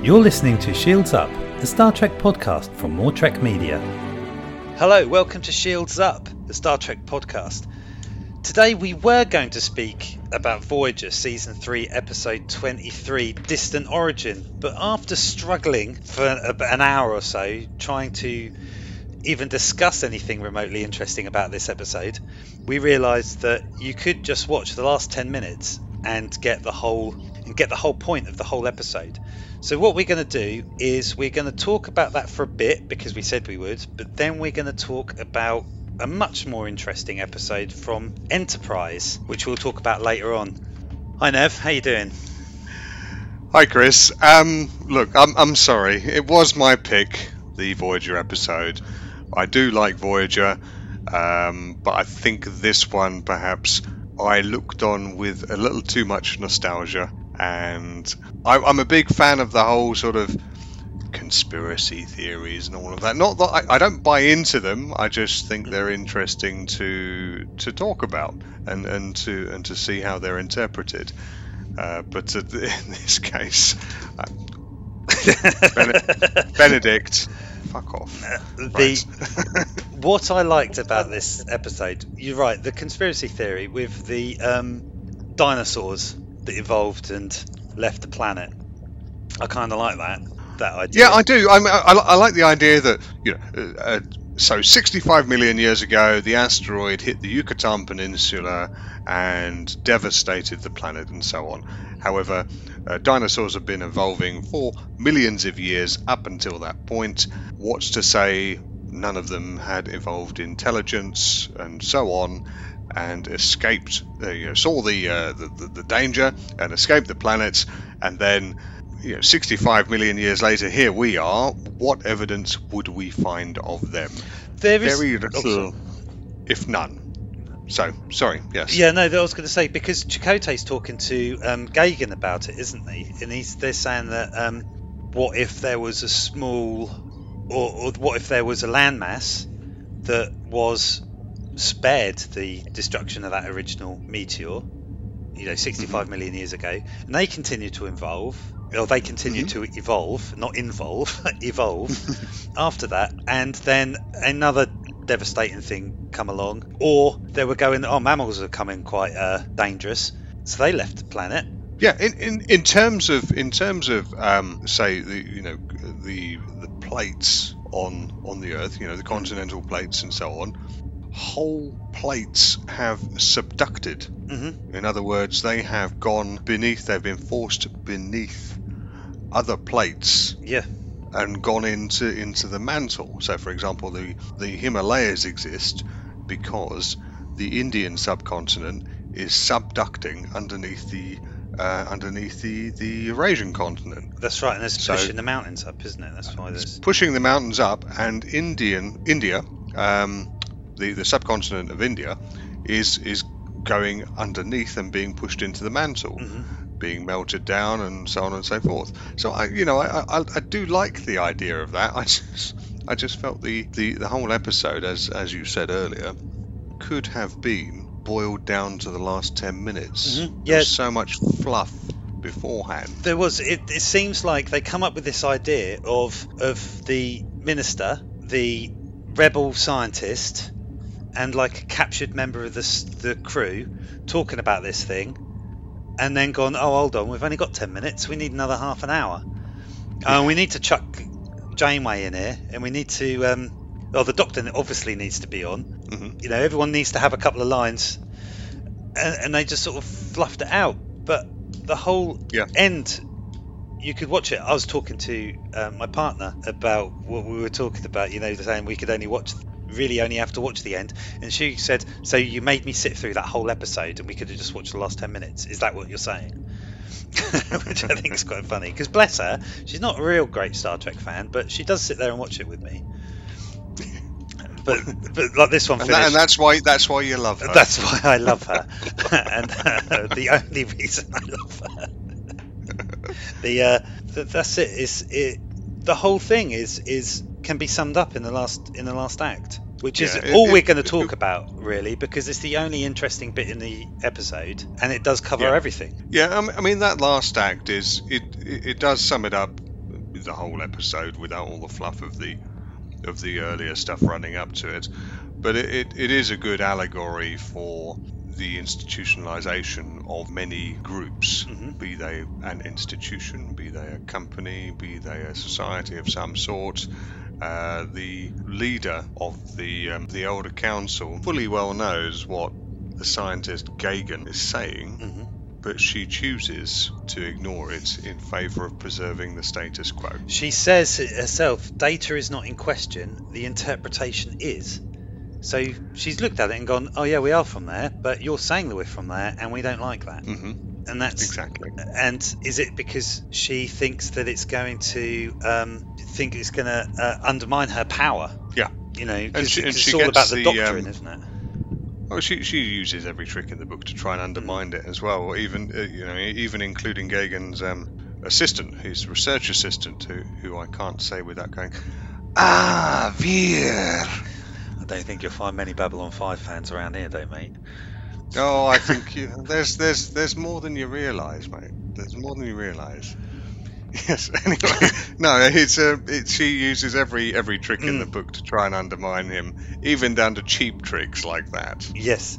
You're listening to Shields Up, the Star Trek podcast from More Trek Media. Hello, welcome to Shields Up, the Star Trek podcast. Today we were going to speak about Voyager Season 3, Episode 23, Distant Origin, but after struggling for an hour or so trying to even discuss anything remotely interesting about this episode, we realised that you could just watch the last 10 minutes and get the whole and get the whole point of the whole episode. So what we're going to do is we're going to talk about that for a bit because we said we would, but then we're going to talk about a much more interesting episode from Enterprise, which we'll talk about later on. Hi Nev, how you doing? Hi Chris. Um, look, I'm I'm sorry. It was my pick, the Voyager episode. I do like Voyager, um, but I think this one perhaps I looked on with a little too much nostalgia, and I, I'm a big fan of the whole sort of conspiracy theories and all of that. Not that I, I, don't buy into them. I just think they're interesting to to talk about and, and to and to see how they're interpreted. Uh, but in this case, uh, Benedict, fuck off. Uh, the what I liked about this episode, you're right. The conspiracy theory with the um, dinosaurs that evolved and left the planet. I kind of like that that idea. Yeah, I do. I, mean, I, I like the idea that you know. Uh, uh so 65 million years ago, the asteroid hit the Yucatan Peninsula and devastated the planet, and so on. However, uh, dinosaurs have been evolving for millions of years up until that point. What's to say none of them had evolved intelligence and so on? And escaped, uh, you know, saw the, uh, the, the danger and escaped the planet, and then you know, 65 million years later, here we are. What evidence would we find of them? There is very little, oh, if none. So, sorry, yes. Yeah, no, I was going to say because Chakotay's talking to um, Gagan about it, isn't he? And he's they're saying that um, what if there was a small, or, or what if there was a landmass that was spared the destruction of that original meteor, you know, 65 mm-hmm. million years ago, and they continue to evolve or they continue mm-hmm. to evolve, not involve, evolve after that, and then another devastating thing come along, or they were going, oh, mammals are coming quite uh, dangerous, so they left the planet. Yeah, in, in, in terms of in terms of um, say the you know the the plates on on the Earth, you know the continental plates and so on, whole plates have subducted. Mm-hmm. In other words, they have gone beneath, they've been forced beneath other plates. Yeah. And gone into into the mantle. So, for example, the the Himalayas exist because the Indian subcontinent is subducting underneath the uh, underneath the, the Eurasian continent. That's right, and it's so pushing the mountains up, isn't it? That's why there's pushing the mountains up, and Indian India um, the, the subcontinent of India is is going underneath and being pushed into the mantle, mm-hmm. being melted down, and so on and so forth. So I, you know, I, I, I do like the idea of that. I just I just felt the, the, the whole episode, as as you said earlier, could have been boiled down to the last ten minutes. Mm-hmm. Yeah, so much fluff beforehand. There was. It, it seems like they come up with this idea of of the minister, the rebel scientist, and like a captured member of the the crew talking about this thing, and then gone, oh hold on, we've only got ten minutes, we need another half an hour, and uh, we need to chuck Janeway in here, and we need to. Um, well, the Doctor obviously needs to be on. Mm-hmm. You know, everyone needs to have a couple of lines, and, and they just sort of fluffed it out. But the whole yeah. end you could watch it. I was talking to uh, my partner about what we were talking about. You know, saying we could only watch really only have to watch the end. And she said, So you made me sit through that whole episode and we could have just watched the last 10 minutes. Is that what you're saying? Which I think is quite funny because bless her, she's not a real great Star Trek fan, but she does sit there and watch it with me. But, but like this one, and, that, and, that's why that's why you love her. That's why I love her, and uh, the only reason I love her. the uh, that's it. Is it? The whole thing is is can be summed up in the last in the last act, which is yeah, all it, we're going to talk it, about really, because it's the only interesting bit in the episode, and it does cover yeah. everything. Yeah, I mean that last act is it it does sum it up the whole episode without all the fluff of the of the earlier stuff running up to it. But it, it, it is a good allegory for the institutionalization of many groups, Mhm. be they an institution, be they a company, be they a society of some sort. Uh, the leader of the um, the Elder Council fully well knows what the scientist Gagan is saying, hmm but she chooses to ignore it in favour of preserving the status quo. She says herself, data is not in question, the interpretation is. So she's looked at it and gone, oh yeah, we are from there, but you're saying that we're from there, and we don't like that. hmm And that's Exactly. And is it because she thinks that it's going to um, think it's going to uh, undermine her power? Yeah. You know, because she- and it's all about the, the, doctrine, um, isn't it? Well, she she uses every trick in the book to try and undermine it as well. or Even uh, you know, even including Gagan's um, assistant, his research assistant, who who I can't say without going, ah, Veer. Don't think you'll find many Babylon 5 fans around here, though, mate. Oh, I think you, there's there's there's more than you realise, mate. There's more than you realise. Yes. Anyway, no, it's a it, she uses every every trick in the Mm. book to try and undermine him, even down to cheap tricks like that. Yes.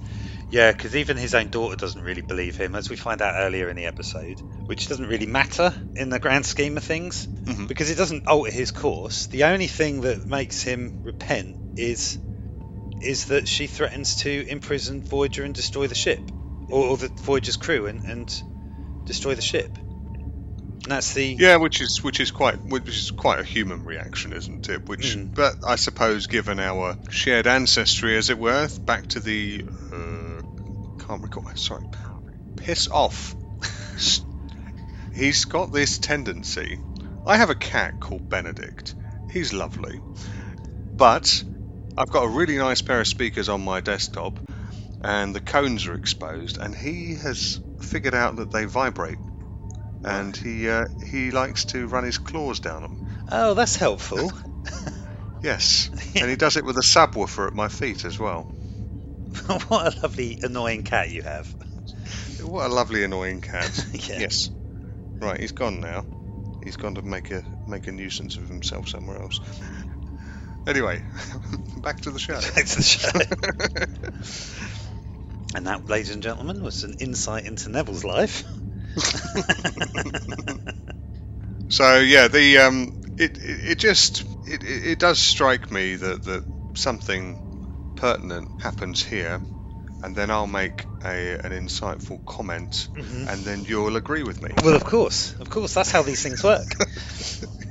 Yeah, because even his own daughter doesn't really believe him, as we find out earlier in the episode, which doesn't really matter in the grand scheme of things, Mhm. because it doesn't alter his course. The only thing that makes him repent is is that she threatens to imprison Voyager and destroy the ship, or, or the Voyager's crew and, and destroy the ship. And that's the Yeah, which is which is quite which is quite a human reaction, isn't it? Which, Mm. but I suppose, given our shared ancestry, as it were, back to the uh, can't recall. Sorry, piss off. He's got this tendency. I have a cat called Benedict. He's lovely, but I've got a really nice pair of speakers on my desktop, and the cones are exposed, and he has figured out that they vibrate and he uh, he likes to run his claws down them. oh, that's helpful. Yes, and he does it with a subwoofer at my feet as well. what a lovely, annoying cat you have. What a lovely annoying cat. Yeah. Yes. Right, he's gone now. He's gone to make a make a nuisance of himself somewhere else. Anyway, back to the show. Back to the show. And that, ladies and gentlemen, was an insight into Neville's life. So yeah, the um, it it, it just it, it does strike me that that something pertinent happens here, and then I'll make a an insightful comment, Mhm. and then you'll agree with me. Well, of course, of course, that's how these things work.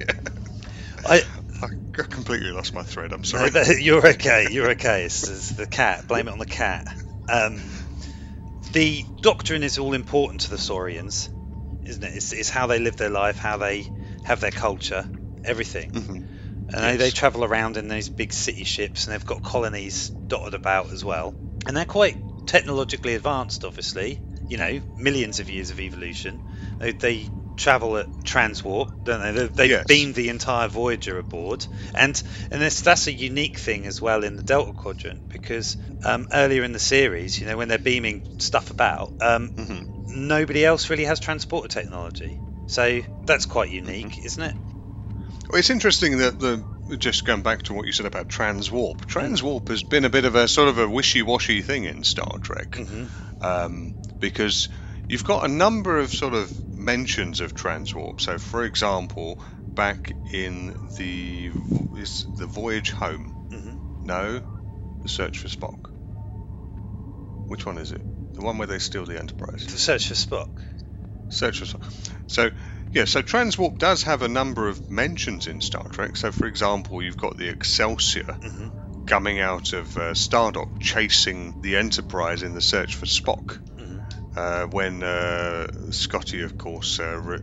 yeah. I completely lost my thread. I'm sorry. but you're okay. You're okay. It's, it's the cat. Blame it on the cat. Um, the doctrine is all important to the Saurians, isn't it? It's, it's how they live their life, how they have their culture, everything. Mhm. And they, they travel around in these big city ships, and they've got colonies dotted about as well. And they're quite technologically advanced, obviously. You know, millions of years of evolution. They, they travel at transwarp, don't they? They, they Yes. beamed the entire Voyager aboard, and and this, that's a unique thing as well in the Delta Quadrant because um, earlier in the series, you know, when they're beaming stuff about, um, Mhm. nobody else really has transporter technology. So that's quite unique, isn't it? Well, it's interesting that the just going back to what you said about transwarp. Transwarp has been a bit of a sort of a wishy-washy thing in Star Trek. hmm um, because you've got a number of sort of mentions of transwarp. So, for example, back in the is the voyage home, hmm no, the search for Spock. Which one is it? The one where they steal the Enterprise. The search for Spock. Search for Spock. So. Yeah, so transwarp does have a number of mentions in Star Trek. So, for example, you've got the Excelsior hmm coming out of uh, Stardock, chasing the Enterprise in the search for Spock uh, when uh, Scotty, of course, uh, re-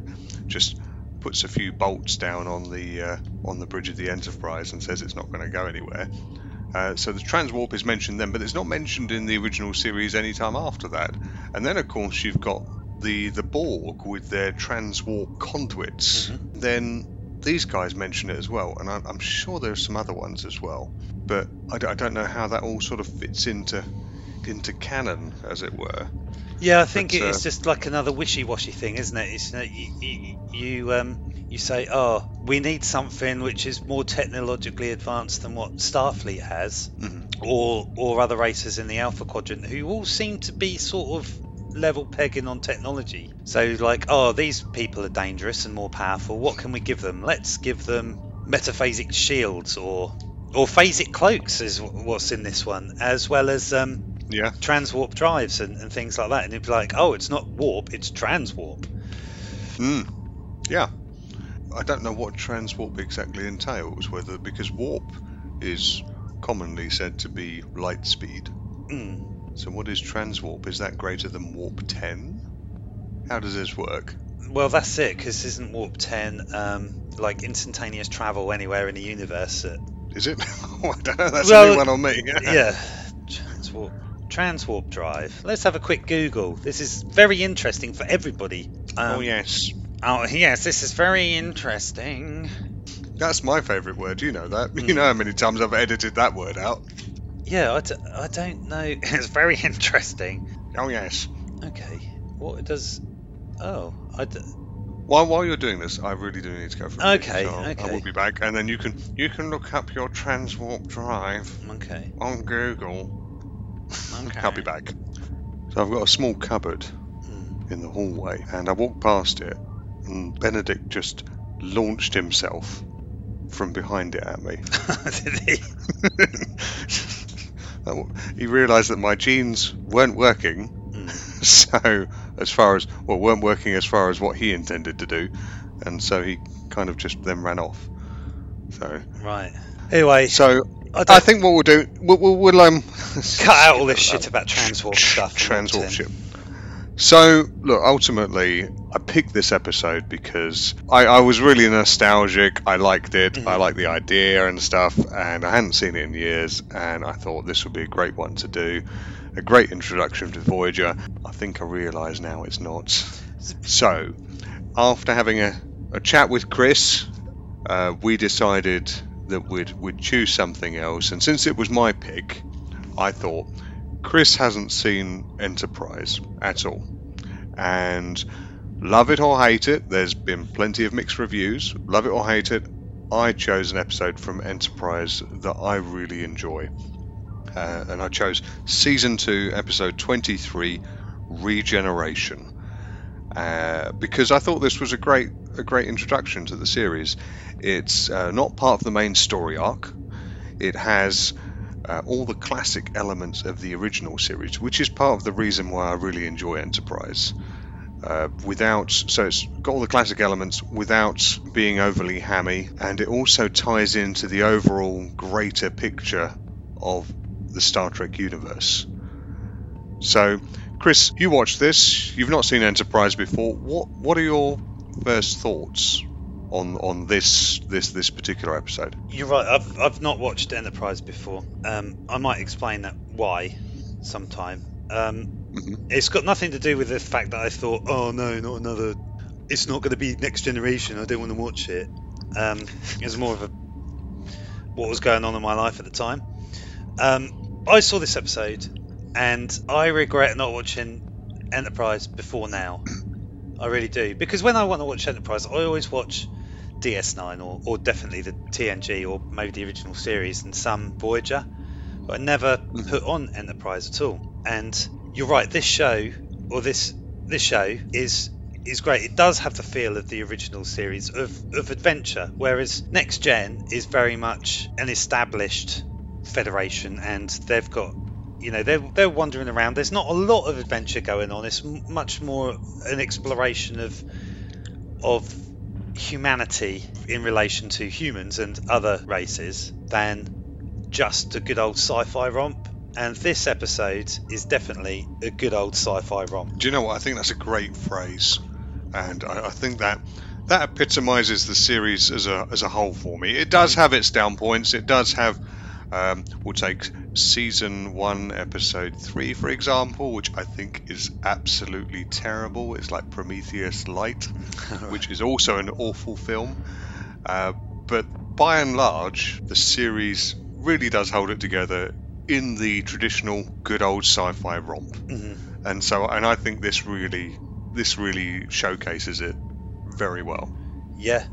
just puts a few bolts down on the uh, on the bridge of the Enterprise and says it's not going to go anywhere. Uh, so the transwarp is mentioned then, but it's not mentioned in the original series any time after that. And then, of course, you've got the the Borg with their transwarp conduits. Then these guys mention it as well, and I'm, I'm sure there's some other ones as well. But I, d- I don't know how that all sort of fits into into canon, as it were. Yeah, I think But, it's uh, just like another wishy-washy thing, isn't it? It's you, you, you, um you say, oh, we need something which is more technologically advanced than what Starfleet has, Mhm. or or other races in the Alpha Quadrant who all seem to be sort of level pegging on technology. So like, oh, these people are dangerous and more powerful. What can we give them? Let's give them metaphasic shields or or phasic cloaks is what's in this one, as well as um, Yeah. transwarp drives and, and things like that. And it'd be like, oh, it's not warp, it's transwarp. Mm. Yeah. I don't know what transwarp exactly entails, whether because warp is commonly said to be light speed. Mm. So what is transwarp? Is that greater than warp 10? How does this work? Well, that's it, because isn't warp 10 um, like instantaneous travel anywhere in the universe? At, Is it? I don't know. That's Well, a new one on me. yeah, transwarp. Transwarp drive. Let's have a quick Google. This is very interesting for everybody. Um, oh yes. Oh, yes, this is very interesting. That's my favourite word. You know that. Hmm. You know how many times I've edited that word out. Yeah, I, d- I don't know. It's very interesting. Oh yes. Okay, what does. Oh, I. D- While while you're doing this, I really do need to go for a Okay, so I will be back, and then you can you can look up your transwarp drive okay. on Google. Okay. I'll be back. So I've got a small cupboard Hmm. in the hallway, and I walked past it, and Benedict just launched himself from behind it at me. Did he? he realised that my jeans weren't working, Hmm. so as far as well weren't working as far as what he intended to do, and so he kind of just then ran off. So, Right. Anyway, so I, I think what we'll do, we'll, we'll, we'll um cut out all this shit about transwarp stuff. and transwarp ship. So, look, ultimately, I picked this episode because I, I was really nostalgic. I liked it. Mhm. I liked the idea and stuff, and I hadn't seen it in years, and I thought this would be a great one to do. A great introduction to Voyager. I think I realise now it's not. So, after having a, a chat with Chris, uh, we decided that we'd, we'd choose something else, and since it was my pick, I thought Chris hasn't seen Enterprise at all. And love it or hate it, there's been plenty of mixed reviews. Love it or hate it, I chose an episode from Enterprise that I really enjoy. Uh, and I chose season 2, episode 23, Regeneration. Uh, because I thought this was a great a great introduction to the series. It's uh, not part of the main story arc. It has uh, all the classic elements of the original series, which is part of the reason why I really enjoy Enterprise. Uh, without, so it's got all the classic elements without being overly hammy, and it also ties into the overall greater picture of the Star Trek universe. So, Chris, you watched this. You've not seen Enterprise before. What What are your first thoughts on on this this this particular episode? You're right. I've, I've not watched Enterprise before. Um, I might explain that why sometime. Um, Mhm. It's got nothing to do with the fact that I thought, oh no, not another. It's not going to be Next Generation. I don't want to watch it. Um, it was more of a what was going on in my life at the time. Um, I saw this episode, and I regret not watching Enterprise before now. I really do because when I want to watch Enterprise, I always watch DS9 or, or definitely the TNG or maybe the original series and some Voyager, but I never mm. put on Enterprise at all. And you're right, this show or this this show is is great. It does have the feel of the original series of, of adventure, whereas Next Gen is very much an established federation, and they've got you know they're they're wandering around. There's not a lot of adventure going on. It's m- much more an exploration of of humanity in relation to humans and other races than just a good old sci-fi romp. And this episode is definitely a good old sci-fi romp. Do you know what? I think that's a great phrase, and I, I think that that epitomizes the series as a as a whole for me. It does mm. have its down points. It does have. Um, we'll take season one, episode three, for example, which I think is absolutely terrible. It's like Prometheus Light, which is also an awful film. Uh, but by and large, the series really does hold it together. in the traditional good old sci-fi romp. Mhm. And so, and I think this really, this really showcases it very well. Yeah,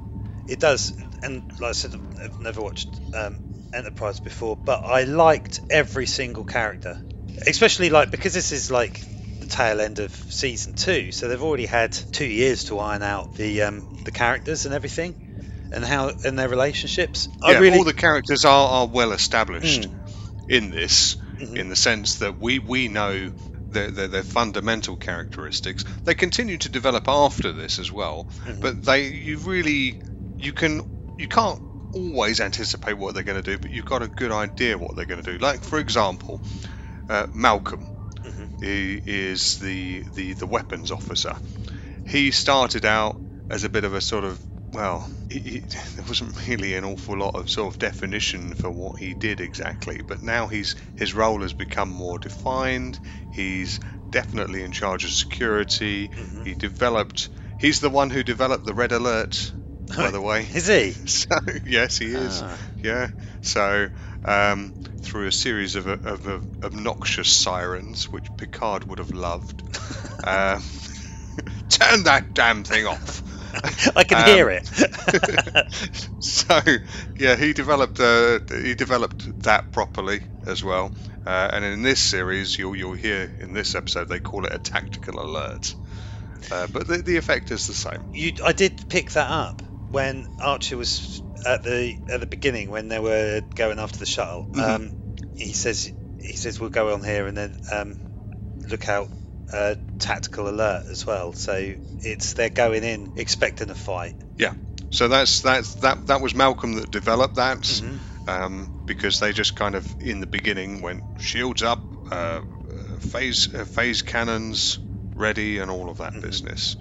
it does. And like I said, I've never watched um, Enterprise before, but I liked every single character, especially like because this is like the tail end of season two, so they've already had two years to iron out the um, the characters and everything, and how and their relationships. I yeah, really, all the characters are, are well established Mm. in this, Mhm. in the sense that we we know their, their, their fundamental characteristics. They continue to develop after this as well, Mhm. but they you really you can you can't always anticipate what they're going to do, but you've got a good idea what they're going to do. Like for example, uh, Malcolm. Mhm. He is the, the the weapons officer. He started out as a bit of a sort of well, he, he, there wasn't really an awful lot of sort of definition for what he did exactly, but now he's his role has become more defined. He's definitely in charge of security. Mhm. He developed. He's the one who developed the red alert, by the way. is he? So yes, he is. Ah. Yeah. So um, through a series of, of, of obnoxious sirens, which Picard would have loved, uh, turn that damn thing off. I can Um, hear it. so yeah, he developed uh, he developed that properly as well. Uh, and in this series, you'll you'll hear in this episode they call it a tactical alert. Uh, but the, the effect is the same. You, I did pick that up when Archer was at the at the beginning when they were going after the shuttle. Mhm. Um, he says he says we'll go on here and then um, look out uh, tactical alert as well. So it's they're going in expecting a fight. Yeah. So that's that's that that was Malcolm that developed that. Mhm. um, because they just kind of in the beginning went shields up, uh, uh, phase uh, phase cannons ready, and all of that Mhm. business.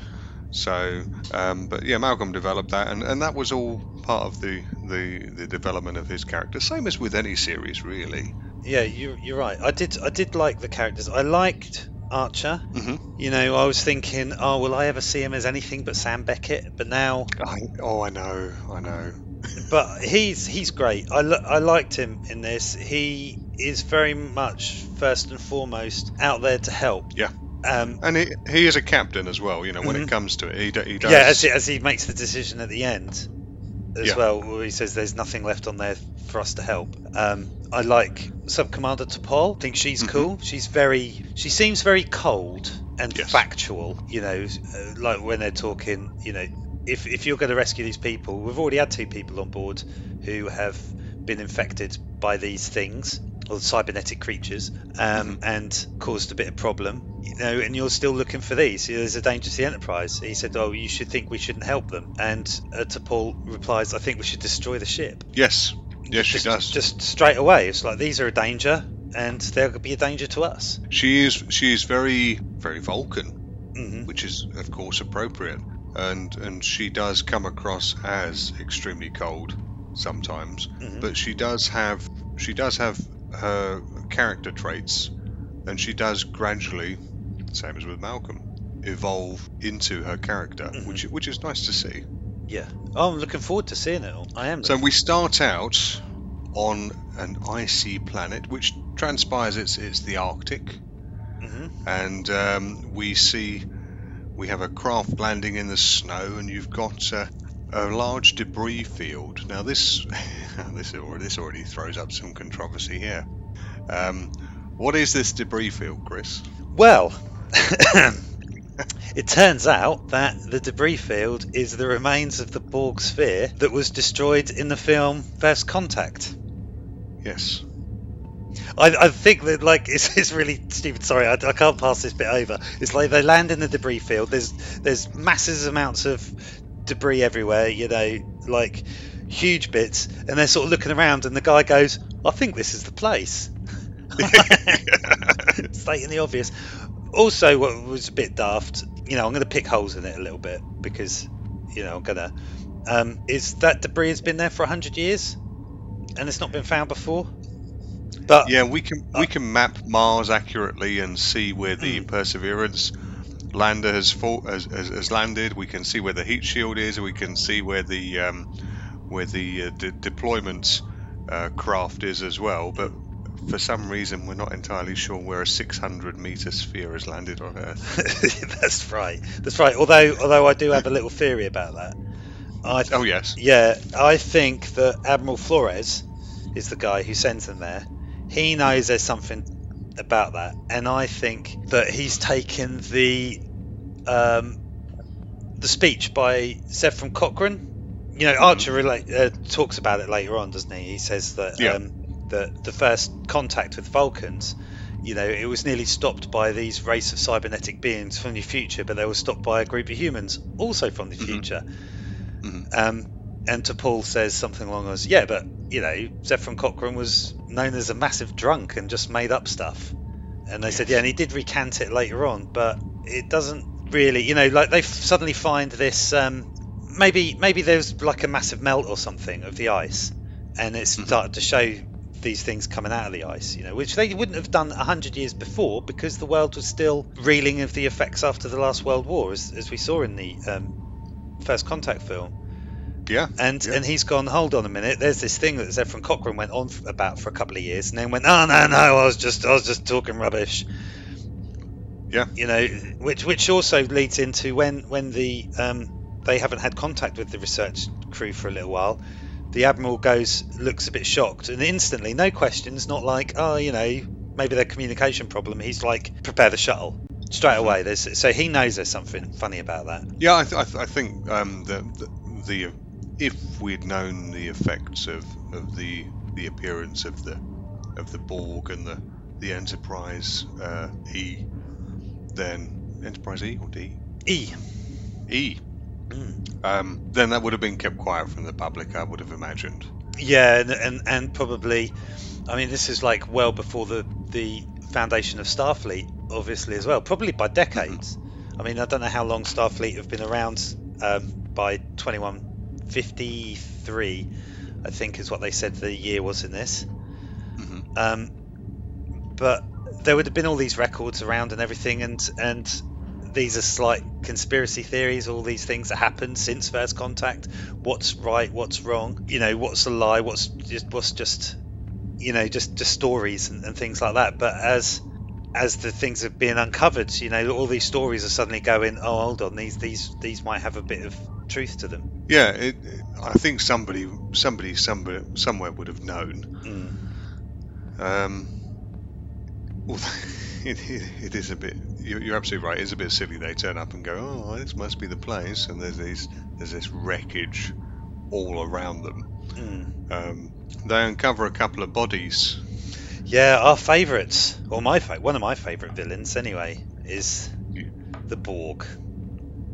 So, um, but yeah, Malcolm developed that, and, and that was all part of the, the the development of his character. Same as with any series, really. Yeah, you, you're right. I did I did like the characters. I liked Archer. hmm You know, I was thinking, oh, will I ever see him as anything but Sam Beckett? But now I, oh, I know, I know. but he's he's great. I, li- I liked him in this. He is very much first and foremost out there to help. Yeah. Um, And he, he is a captain as well. You know, when Mhm. it comes to it, he, he does. yeah, as he, as he makes the decision at the end as Yeah. well, where he says there's nothing left on there for us to help. Um, I like Sub Commander T'Pol. think she's Mhm. cool. She's very, she seems very cold and Yes. factual. You know, uh, like when they're talking, you know, if if you're going to rescue these people, we've already had two people on board who have been infected by these things or cybernetic creatures um, and caused a bit of problem. You know and you're still looking for these. There's a danger to the enterprise. He said oh you should think we shouldn't help them. And uh, T'Pol replies i think we should destroy the ship. Yes, yes, she does. just straight away. It's like these are a danger and they'll be a danger to us. She is she is very very Vulcan. hmm which is of course appropriate. And and she does come across as extremely cold sometimes. Mhm. but she does have she does have her character traits and she does gradually same as with Malcolm evolve into her character Mhm. which which is nice to see. Yeah. Oh, i'm looking forward to seeing it all. I am so we start out on an icy planet which transpires it's it's the Arctic. Hmm and um, we see we have a craft landing in the snow, and you've got uh, a large debris field. Now this this already, this already throws up some controversy here. Um, what is this debris field, Chris? Well, it turns out that the debris field is the remains of the Borg sphere that was destroyed in the film First Contact. Yes. I, I think that like it's, it's really stupid. Sorry, I, I can't pass this bit over. It's like they land in the debris field. There's there's massive amounts of debris everywhere. You know, like huge bits, and they're sort of looking around, and the guy goes, "I think this is the place." stating the obvious. Also, what was a bit daft, you know, I'm going to pick holes in it a little bit because, you know, I'm going to. Um, is that debris has been there for 100 years and it's not been found before? But Yeah, we can we can map Mars accurately and see where the Hmm. Perseverance lander has, has, has has landed. We can see where the heat shield is. We can see where the um, where the uh, de- deployment uh, craft is as well. But for some reason, we're not entirely sure where a 600 meter sphere has landed on Earth. That's right. That's right. Although, although I do have a little theory about that. I Oh, yes. Yeah, I think that Admiral Flores is the guy who sends them there. He knows there's something about that, and I think that he's taken the um, the speech by Zefram Cochrane. You know, Archer relate, uh, talks about it later on, doesn't he? He says that Yeah. um, that the first contact with Vulcans, you know, it was nearly stopped by these race of cybernetic beings from the future, but they were stopped by a group of humans also from the Mhm. future. Mhm. Um, and T'Pol says something along those, yeah, but you know, Zefram Cochrane was known as a massive drunk and just made up stuff. And they said, yeah, and he did recant it later on, but it doesn't really, you know, like they suddenly find this. Um, maybe maybe there's like a massive melt or something of the ice, and it's Mhm. started to show these things coming out of the ice, you know, which they wouldn't have done a hundred years before because the world was still reeling of the effects after the last World War, as, as we saw in the um, First Contact film. Yeah. And Yeah. and he's gone. Hold on a minute. There's this thing that Zefram Cochrane went on about for a couple of years, and then went, "No, no, no. I was just I was just talking rubbish." Yeah. You know, which which also leads into when when the um, they haven't had contact with the research crew for a little while. The admiral goes, looks a bit shocked, and instantly, no questions, not like, oh, you know, maybe their communication problem. He's like, prepare the shuttle straight away. There's so he knows there's something funny about that. Yeah, I, th- I, th- I think um, the, the the if we'd known the effects of, of the the appearance of the of the Borg and the the Enterprise uh, E, then Enterprise E or D E. E, Mm. um, then that would have been kept quiet from the public. I would have imagined. Yeah, and, and and probably, I mean, this is like well before the the foundation of Starfleet, obviously as well, probably by decades. I mean, I don't know how long Starfleet have been around. Um, by 2153, I think is what they said the year was in this. hmm Um, but there would have been all these records around and everything, and and these are slight conspiracy theories. All these things that happened since first contact. What's right? What's wrong? You know, what's a lie? What's just what's just you know just just stories and, and things like that. But as as the things are being uncovered, you know, all these stories are suddenly going. Oh, hold on, these these these might have a bit of truth to them. Yeah, it, I think somebody somebody somebody somewhere would have known. Mm. Um, well, it, it, it is a bit. You're, you're absolutely right. It's a bit silly. They turn up and go, "Oh, this must be the place," and there's these there's this wreckage all around them. Mm. Um, they uncover a couple of bodies. Yeah, our favourites, or my fa- one of my favourite villains anyway, is the Borg.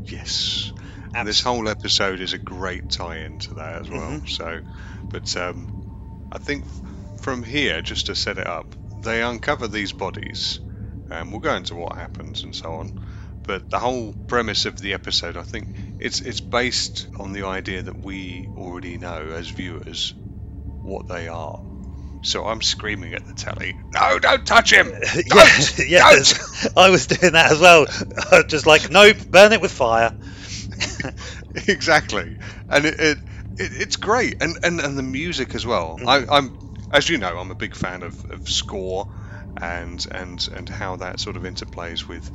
Yes, and this whole episode is a great tie-in to that as well. Mhm. So, but um, I think from here, just to set it up, they uncover these bodies. and we'll go into what happens and so on. But the whole premise of the episode, I think, it's it's based on the idea that we already know as viewers what they are. So I'm screaming at the telly, "No, don't touch him! Don't! yeah, don't!" I was doing that as well. Just like, nope, burn it with fire. exactly, and it, it, it it's great, and, and and the music as well. Mhm. I, I'm, as you know, I'm a big fan of, of score, and and and how that sort of interplays with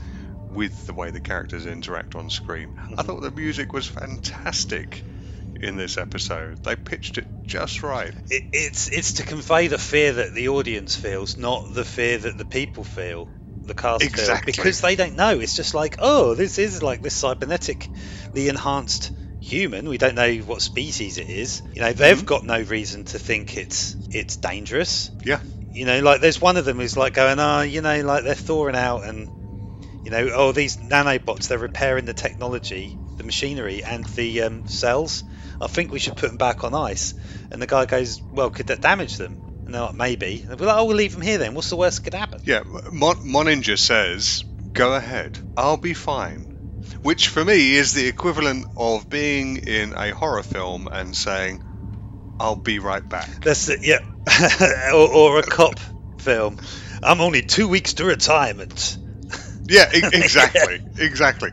with the way the characters interact on screen. I Mhm. thought the music was fantastic in this episode. They pitched it just right. It, it's it's to convey the fear that the audience feels, not the fear that the people feel, the cast Exactly. because they don't know. It's just like, oh, this is like this cybernetically enhanced human. We don't know what species it is. You know, they've Mhm. got no reason to think it's it's dangerous. Yeah. You know, like there's one of them who's like going, oh, you know, like they're thawing out and you know, oh, these nanobots, they're repairing the technology, the machinery, and the um, cells. I think we should put them back on ice. And the guy goes, well, could that damage them? Like, maybe. They're like, oh, we'll leave them here then. What's the worst that could happen? Yeah, Mon- Moninger says, "Go ahead, I'll be fine." Which for me is the equivalent of being in a horror film and saying, "I'll be right back." That's it, yeah. or, or a cop film. I'm only two weeks to retirement. Yeah, e- exactly, exactly.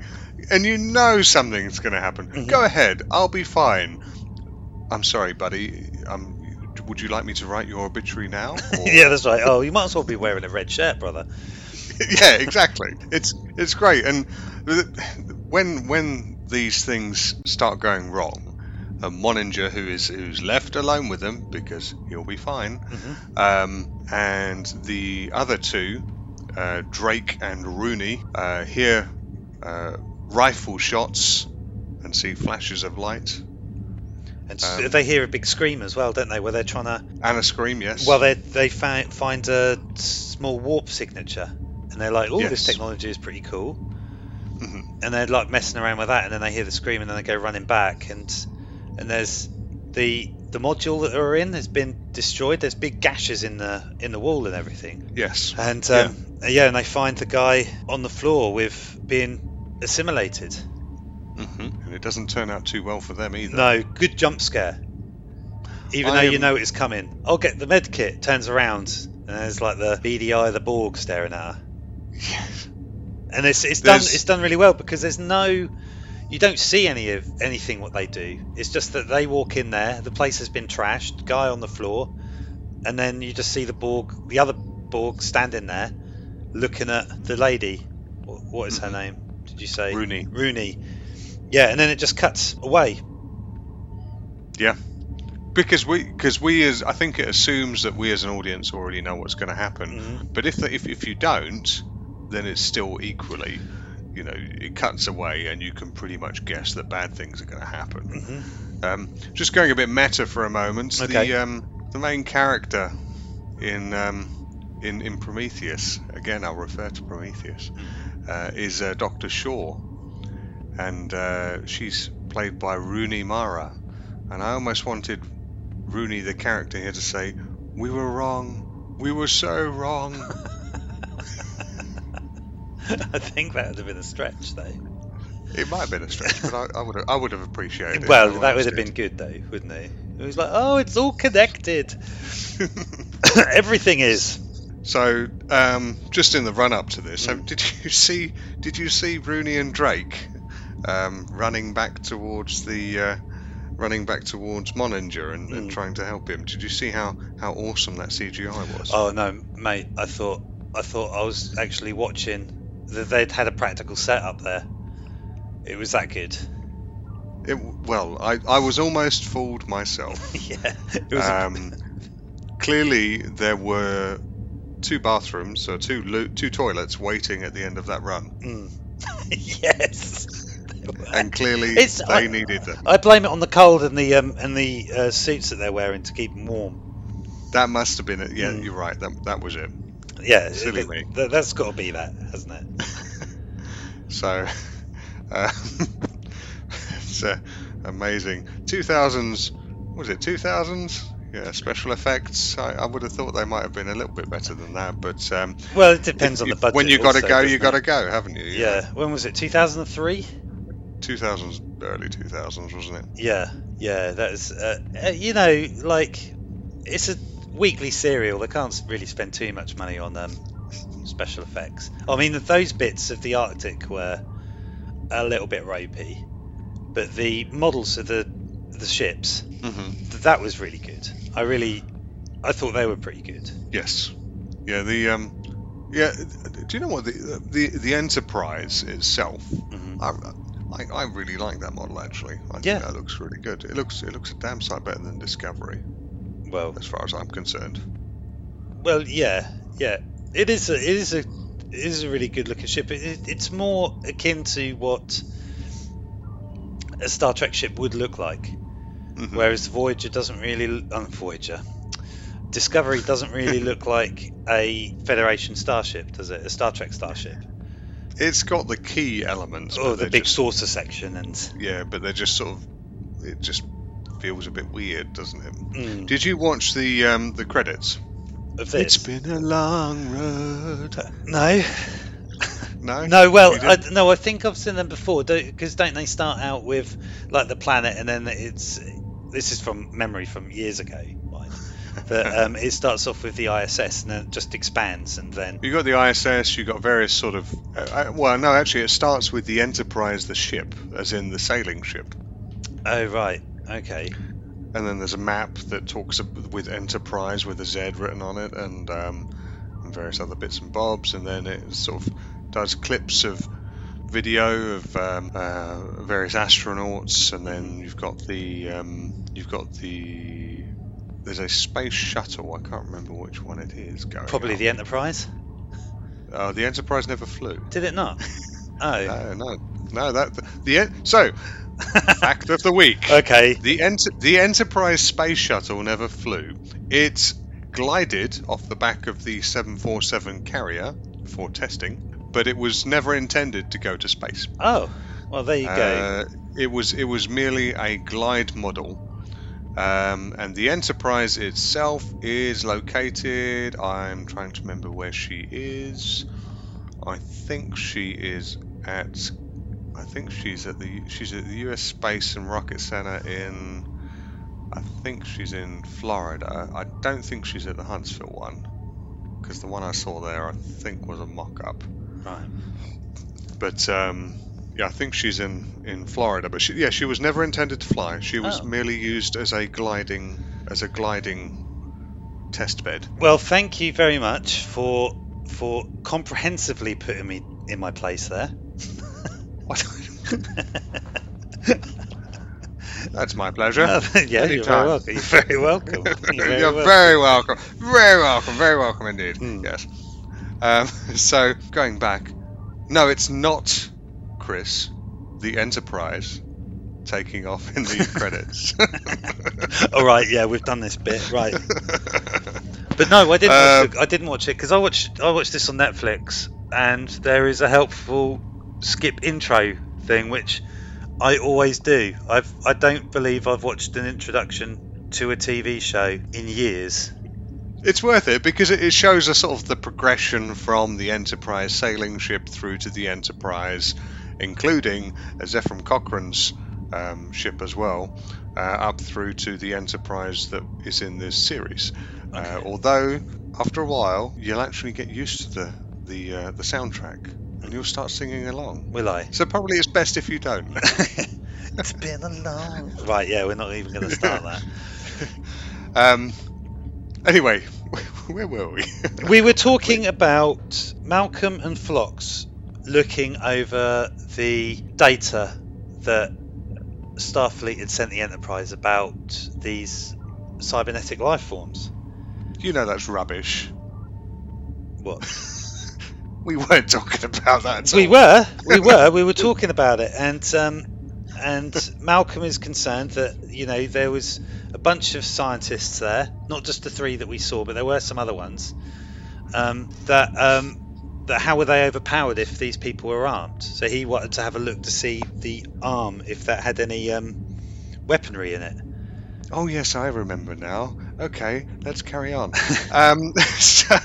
And you know something's going to happen. Mhm. Go ahead, I'll be fine. I'm sorry, buddy. Um, would you like me to write your obituary now? Yeah, that's right. Oh, you might as well be wearing a red shirt, brother. yeah, exactly. It's it's great, and when when these things start going wrong, a Moninger who is who's left alone with them because he'll be fine, Mhm. um, and the other two, uh, Drake and Rooney, uh, hear uh, rifle shots and see flashes of light And Um, they hear a big scream as well, don't they? Where they're trying to. and a scream. Yes. Well, they they fi- find a small warp signature, and they're like, "Oh, this technology is pretty cool." Mhm. And they're like messing around with that, and then they hear the scream, and then they go running back, and and there's the the module that they're in has been destroyed. There's big gashes in the in the wall and everything. yes. And um, yeah. and they find the guy on the floor with being assimilated. hmm And it doesn't turn out too well for them either. No, good jump scare. Even I though you know it's coming. I'll get the med kit. Turns around and there's like the BDI, of the Borg staring at her. And it's it's done There's- it's done really well because there's no you don't see any of anything what they do. It's just that they walk in there, the place has been trashed, guy on the floor, and then you just see the Borg, the other Borg standing there, looking at the lady. What, what is her mm-hmm. name? Did you say Rooney. Rooney. Yeah, and then it just cuts away. Yeah. Because we, because we as I think it assumes that we as an audience already know what's going to happen. Mhm. But if if if you don't, then it's still equally, you know, it cuts away, and you can pretty much guess that bad things are going to happen. Mhm. Um, just going a bit meta for a moment. Okay. The um, the main character in um, in in Prometheus again, I'll refer to Prometheus uh, is uh, Doctor Shaw, and uh, she's played by Rooney Mara, and I almost wanted Rooney, the character here, to say, "We were wrong. We were so wrong." I think that would have been a stretch, though. it might have been a stretch, but I, I would have, I would have appreciated it. Well, that would have been good, though, wouldn't it? It was like, oh, it's all connected. Everything is. So, um, just in the run up to this, Mm. did you see? Did you see Rooney and Drake um, running back towards the uh, running back towards Moninger and, and Mm. trying to help him? Did you see how, how awesome that CGI was? Oh no, mate! I thought I thought I was actually watching that they'd had a practical setup there. It was that good. It, well, I, I was almost fooled myself. yeah, was. Um, clearly, there were two bathrooms, so two two toilets waiting at the end of that run, Mm. yes. And clearly It's- they I- needed them. I blame it on the cold and the um, and the uh, suits that they're wearing to keep them warm. That must have been it. Yeah, Mm. you're right. That that was it. Yeah, Silly it- me. th- that's got to be that, hasn't it? So, uh, it's uh, amazing. 2000s, was it 2000s? Yeah, special effects. I, I would have thought they might have been a little bit better than that, but um, Well, it depends if- on the budget. When you got to go, you got to go, haven't you? You Yeah. When was it? 2003. know, 2000s, early 2000s, wasn't it? Yeah, yeah. That's uh, uh, you know, like it's a weekly serial. They can't really spend too much money on um, special effects. I mean, those bits of the Arctic were a little bit ropey, but the models of the the ships hmm th- that was really good. I really, I thought they were pretty good. Yes. Yeah. The um. Yeah. Do you know what the the the Enterprise itself? Mhm. I, I, I really like that model actually. I think Yeah. that looks really good. It looks it looks a damn sight better than Discovery, Well, as far as I'm concerned. Well, yeah, yeah. It is a, it is a, it is a really good looking ship. It, it, it's more akin to what a Star Trek ship would look like, Mhm. whereas Voyager doesn't really. Um, Voyager, Discovery doesn't really look like a Federation starship, does it? A Star Trek starship. It's got the key elements. Oh, the big just, saucer section and. Yeah, but they're just sort of. It just feels a bit weird, doesn't it? Mm, Did you watch the um, the credits? It's been a long road. no, No. no. Well, I, no. I think I've seen them before. Because don't, they start out with like the planet, and then it's this is from memory from years ago. That um, it starts off with the ISS, and then it just expands, and then You got the ISS. You got various sort of. Uh, well, no, actually, it starts with the Enterprise, the ship, as in the sailing ship. oh right, okay, and then there's a map that talks with Enterprise with a Z written on it, and, um, and various other bits and bobs, and then it sort of does clips of video of um, uh, various astronauts, and then you've got the um, you've got the there's a space shuttle. I can't remember which one it is going. Probably up. the Enterprise. Uh, the Enterprise never flew. Did it not? Oh, No, no, no. That the en- so fact of the week. okay. The enter- the Enterprise space shuttle never flew. It glided off the back of the 747 carrier for testing, but it was never intended to go to space. Oh, well, there you go. Uh, it was it was merely a glide model. Um, and the Enterprise itself is located. I'm trying to remember where she is. I think she is at. I think she's at the she's at the U.S. Space and Rocket Center in. I think she's in Florida. I don't think she's at the Huntsville one, because the one I saw there I think was a mock-up. right. But um, yeah, I think she's in in Florida. But she, yeah, she was never intended to fly. She was Oh. merely used as a gliding as a gliding test bed. Well, thank you very much for for comprehensively putting me in my place there. That's my pleasure. Oh, yeah, you're very welcome. You're very welcome. You're very You're welcome. very welcome. Very welcome. Very welcome indeed. Hmm. Yes. Um, so going back, no, it's not Chris, the Enterprise, taking off in the credits. All right, yeah, we've done this bit, right? But no, I didn't. Uh, watch it, I didn't watch it because I watched I watched this on Netflix, and there is a helpful skip intro thing, which I always do. I've I don't believe I've watched an introduction to a TV show in years. It's worth it because it it shows us sort of the progression from the Enterprise sailing ship through to the Enterprise, including uh, Zefram Cochrane's um, ship as well, uh, up through to the Enterprise that is in this series. Uh, although after a while, you'll actually get used to the the uh, the soundtrack and you'll start singing along. Will I? So probably it's best if you don't. it's been a long. Right, yeah, we're not even going to start that. um, anyway, where were we? We were talking about Malcolm and Phlox looking over the data that Starfleet had sent the Enterprise about these cybernetic life forms. you know that's rubbish. What? We weren't talking about that. At we all. were, we were, we were talking about it, and um, and Malcolm is concerned that you know there was a bunch of scientists there, not just the three that we saw, but there were some other ones. Um, that um, that how were they overpowered if these people were armed? So he wanted to have a look to see the arm if that had any um, weaponry in it. Oh yes, I remember now. Okay, let's carry on. um, so,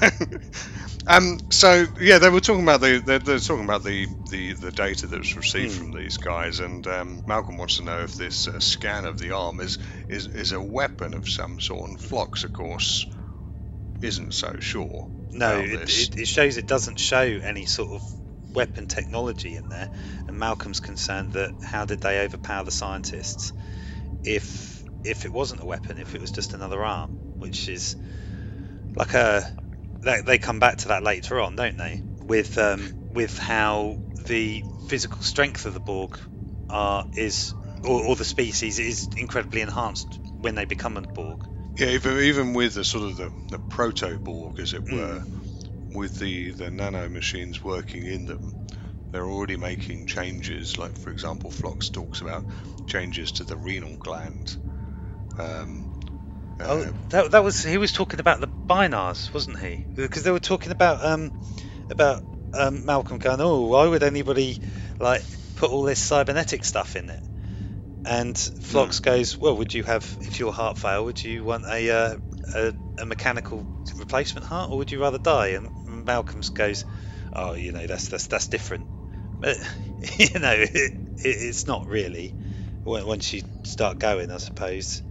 um, so yeah, they were talking about the they're, they're talking about the, the, the data that was received Hmm. from these guys, and um, Malcolm wants to know if this uh, scan of the arm is, is is a weapon of some sort. And Phlox, of course, isn't so sure. No, it, it, it shows it doesn't show any sort of weapon technology in there. And Malcolm's concerned that how did they overpower the scientists if if it wasn't a weapon, if it was just another arm, which is like a they, they come back to that later on, don't they? With um, with how the physical strength of the Borg are is or, or the species is incredibly enhanced when they become a Borg. Yeah, even, even with the sort of the, the proto Borg, as it were, with the, the nano machines working in them, they're already making changes. Like, for example, Phlox talks about changes to the renal gland. Um, uh, Oh, that, that was he was talking about the Bynars, wasn't he? Because they were talking about um about um, Malcolm going, oh, why would anybody like put all this cybernetic stuff in it? And Phlox goes, well, would you have if your heart failed, would you want a uh, a, a mechanical replacement heart, or would you rather die? And Malcolm's goes, oh, you know, that's that's that's different. But you know, it, it, it's not really. Once you start going, I suppose.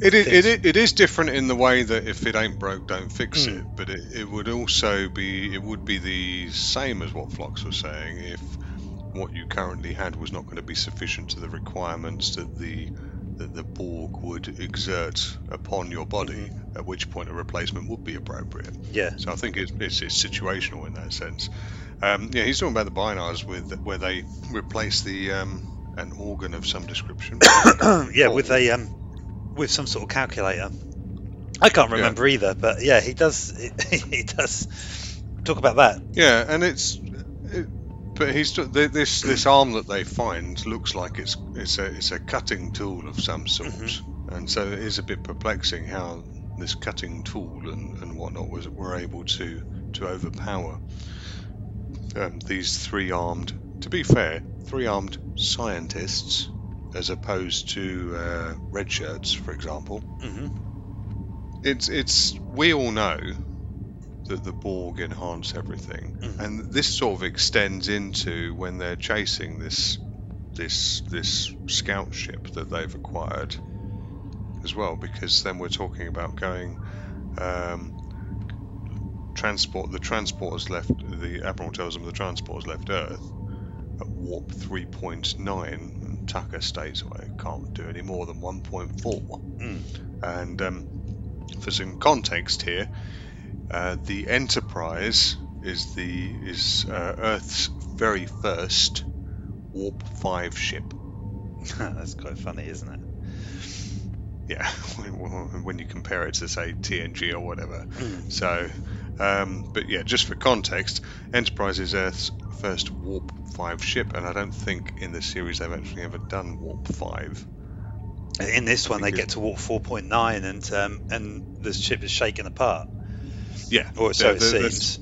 It is, it, i- it is different in the way that if it ain't broke, don't fix Hmm. it. But it, it would also be it would be the same as what Phlox was saying if what you currently had was not going to be sufficient to the requirements that the that the Borg would exert upon your body, Mm-hmm. at which point a replacement would be appropriate. Yeah. So I think it's, it's, it's situational in that sense. Um, yeah, he's talking about the Bynars with where they replace the um, an organ of some description. yeah, with a um, with some sort of calculator. I can't Yeah. remember either, but yeah, he does. He does talk about that. Yeah, and it's, it, but he's this this arm that they find looks like it's it's a it's a cutting tool of some sort, and so it is a bit perplexing how this cutting tool and, and whatnot was were able to to overpower um, these three armed. To be fair, three armed scientists, as opposed to uh, red shirts, for example. hmm It's it's we all know that the Borg enhance everything, Mhm. and this sort of extends into when they're chasing this this this scout ship that they've acquired as well, because then we're talking about going um, transport. The transporters left. The admiral tells them the transporters left Earth at warp 3.9, and Tucker states, "Well, it can't do any more than 1.4." Mm. And um, for some context here, uh, the Enterprise is the is uh, Earth's very first warp five ship. That's quite funny, isn't it? Yeah, when you compare it to say TNG or whatever. Mm. So, um, but yeah, just for context, Enterprise is Earth's first warp five ship, and I don't think in the series they've actually ever done warp five. In this one, they get to warp 4.9, and um, and the ship is shaken apart, Yeah, or so the- it seems.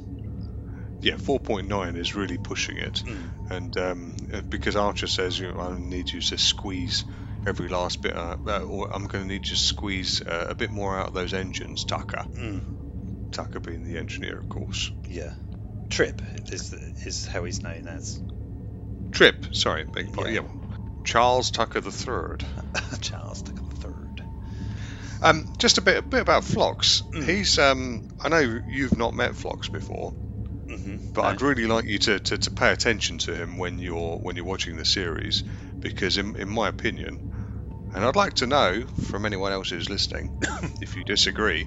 yeah, 4.9 is really pushing it. Mm. and um, uh, because Archer says you know, I need you to squeeze every last bit, uh, uh, or I'm going to need you to squeeze uh, a bit more out of those engines, Tucker. Mm. Tucker being the engineer, of course. Yeah, Trip is is how he's known as Trip, sorry, your Yeah. yeah. Charles Tucker the Third. Charles Tucker. Um, just a bit, a bit about Phlox. Mm. He's, um, I know you've not met Phlox before, Mm-hmm. but I'd really like you to, to, to pay attention to him when you're when you're watching the series, because in, in my opinion, and I'd like to know from anyone else who's listening if you disagree.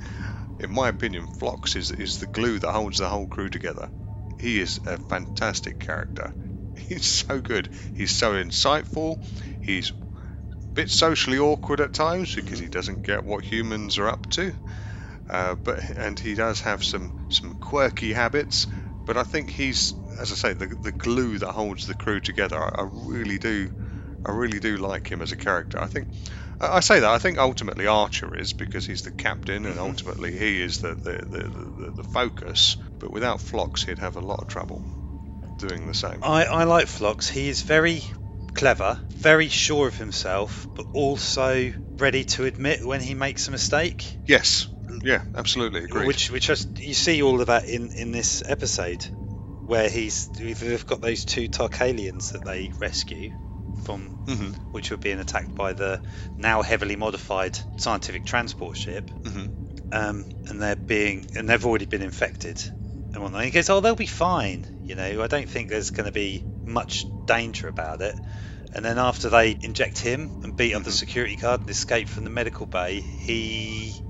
in my opinion, Phlox is is the glue that holds the whole crew together. He is a fantastic character. He's so good. He's so insightful. He's bit socially awkward at times because he doesn't get what humans are up to. Uh, but and he does have some some quirky habits. But I think he's, as I say, the the glue that holds the crew together. I, I really do, I really do like him as a character. I think. I say that I think ultimately Archer is because he's the captain and ultimately he is the the, the, the, the focus. But without Phlox, he'd have a lot of trouble doing the same. I, I like Phlox. He is very clever, very sure of himself, but also ready to admit when he makes a mistake. Yes, yeah, absolutely. Agree. Which, which you see all of that in, in this episode, where he's they've got those two Tarkalians that they rescue from, hmm which were being attacked by the now heavily modified scientific transport ship, hmm um, and they're being and they've already been infected and whatnot. He goes, "Oh, they'll be fine. You know, I don't think there's going to be much danger about it." And then after they inject him and beat up the Mhm. security guard and escape from the medical bay, he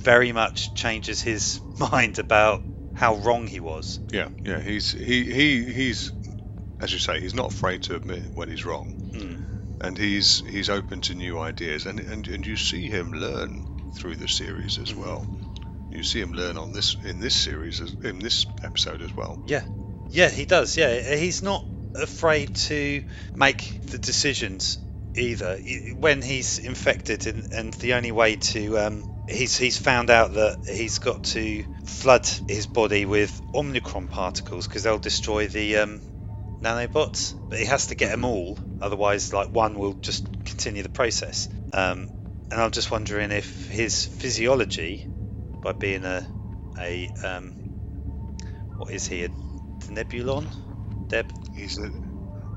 very much changes his mind about how wrong he was. Yeah, yeah, he's he, he he's as you say, he's not afraid to admit when he's wrong, Mm. and he's he's open to new ideas, and and, and you see him learn through the series as well. You see him learn on this in this series in this episode as well. Yeah, yeah, he does. Yeah, he's not afraid to make the decisions either. When he's infected, and, and the only way to um, he's he's found out that he's got to flood his body with omicron particles because they'll destroy the um, nanobots. But he has to get them all, otherwise, like one will just continue the process. Um, and I'm just wondering if his physiology, by being a a um, what is he a Denebulon? Deb He's a,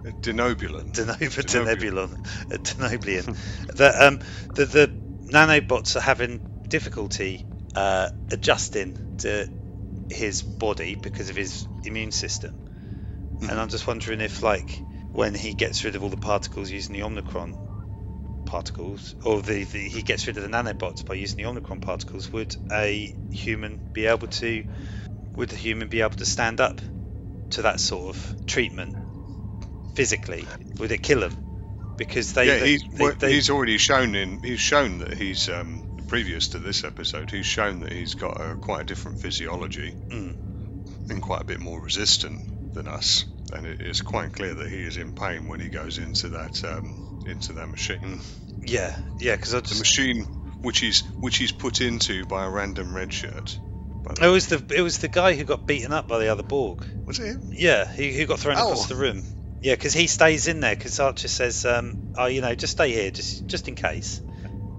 a denobulan. Denova Denobulon. Denebulon, a Denoblian. that um the the nanobots are having difficulty uh, adjusting to his body because of his immune system. And I'm just wondering if like when he gets rid of all the particles using the Omicron particles, or the, the he gets rid of the nanobots by using the Omicron particles, would a human be able to? Would a human be able to stand up to that sort of treatment physically? Would it kill him? Because they, yeah, they, he's, they- they- he's already shown in he's shown that he's um, previous to this episode he's shown that he's got a quite a different physiology Mm. and quite a bit more resistant than us and it is quite clear that he is in pain when he goes into that um, into that machine yeah, yeah, because I the machine which he's which he's put into by a random red shirt the it was the it was the guy who got beaten up by the other Borg. was it him? Yeah, he, who got thrown Oh. across the room. Yeah, because he stays in there because Archer says, um, "Oh, you know, just stay here, just just in case."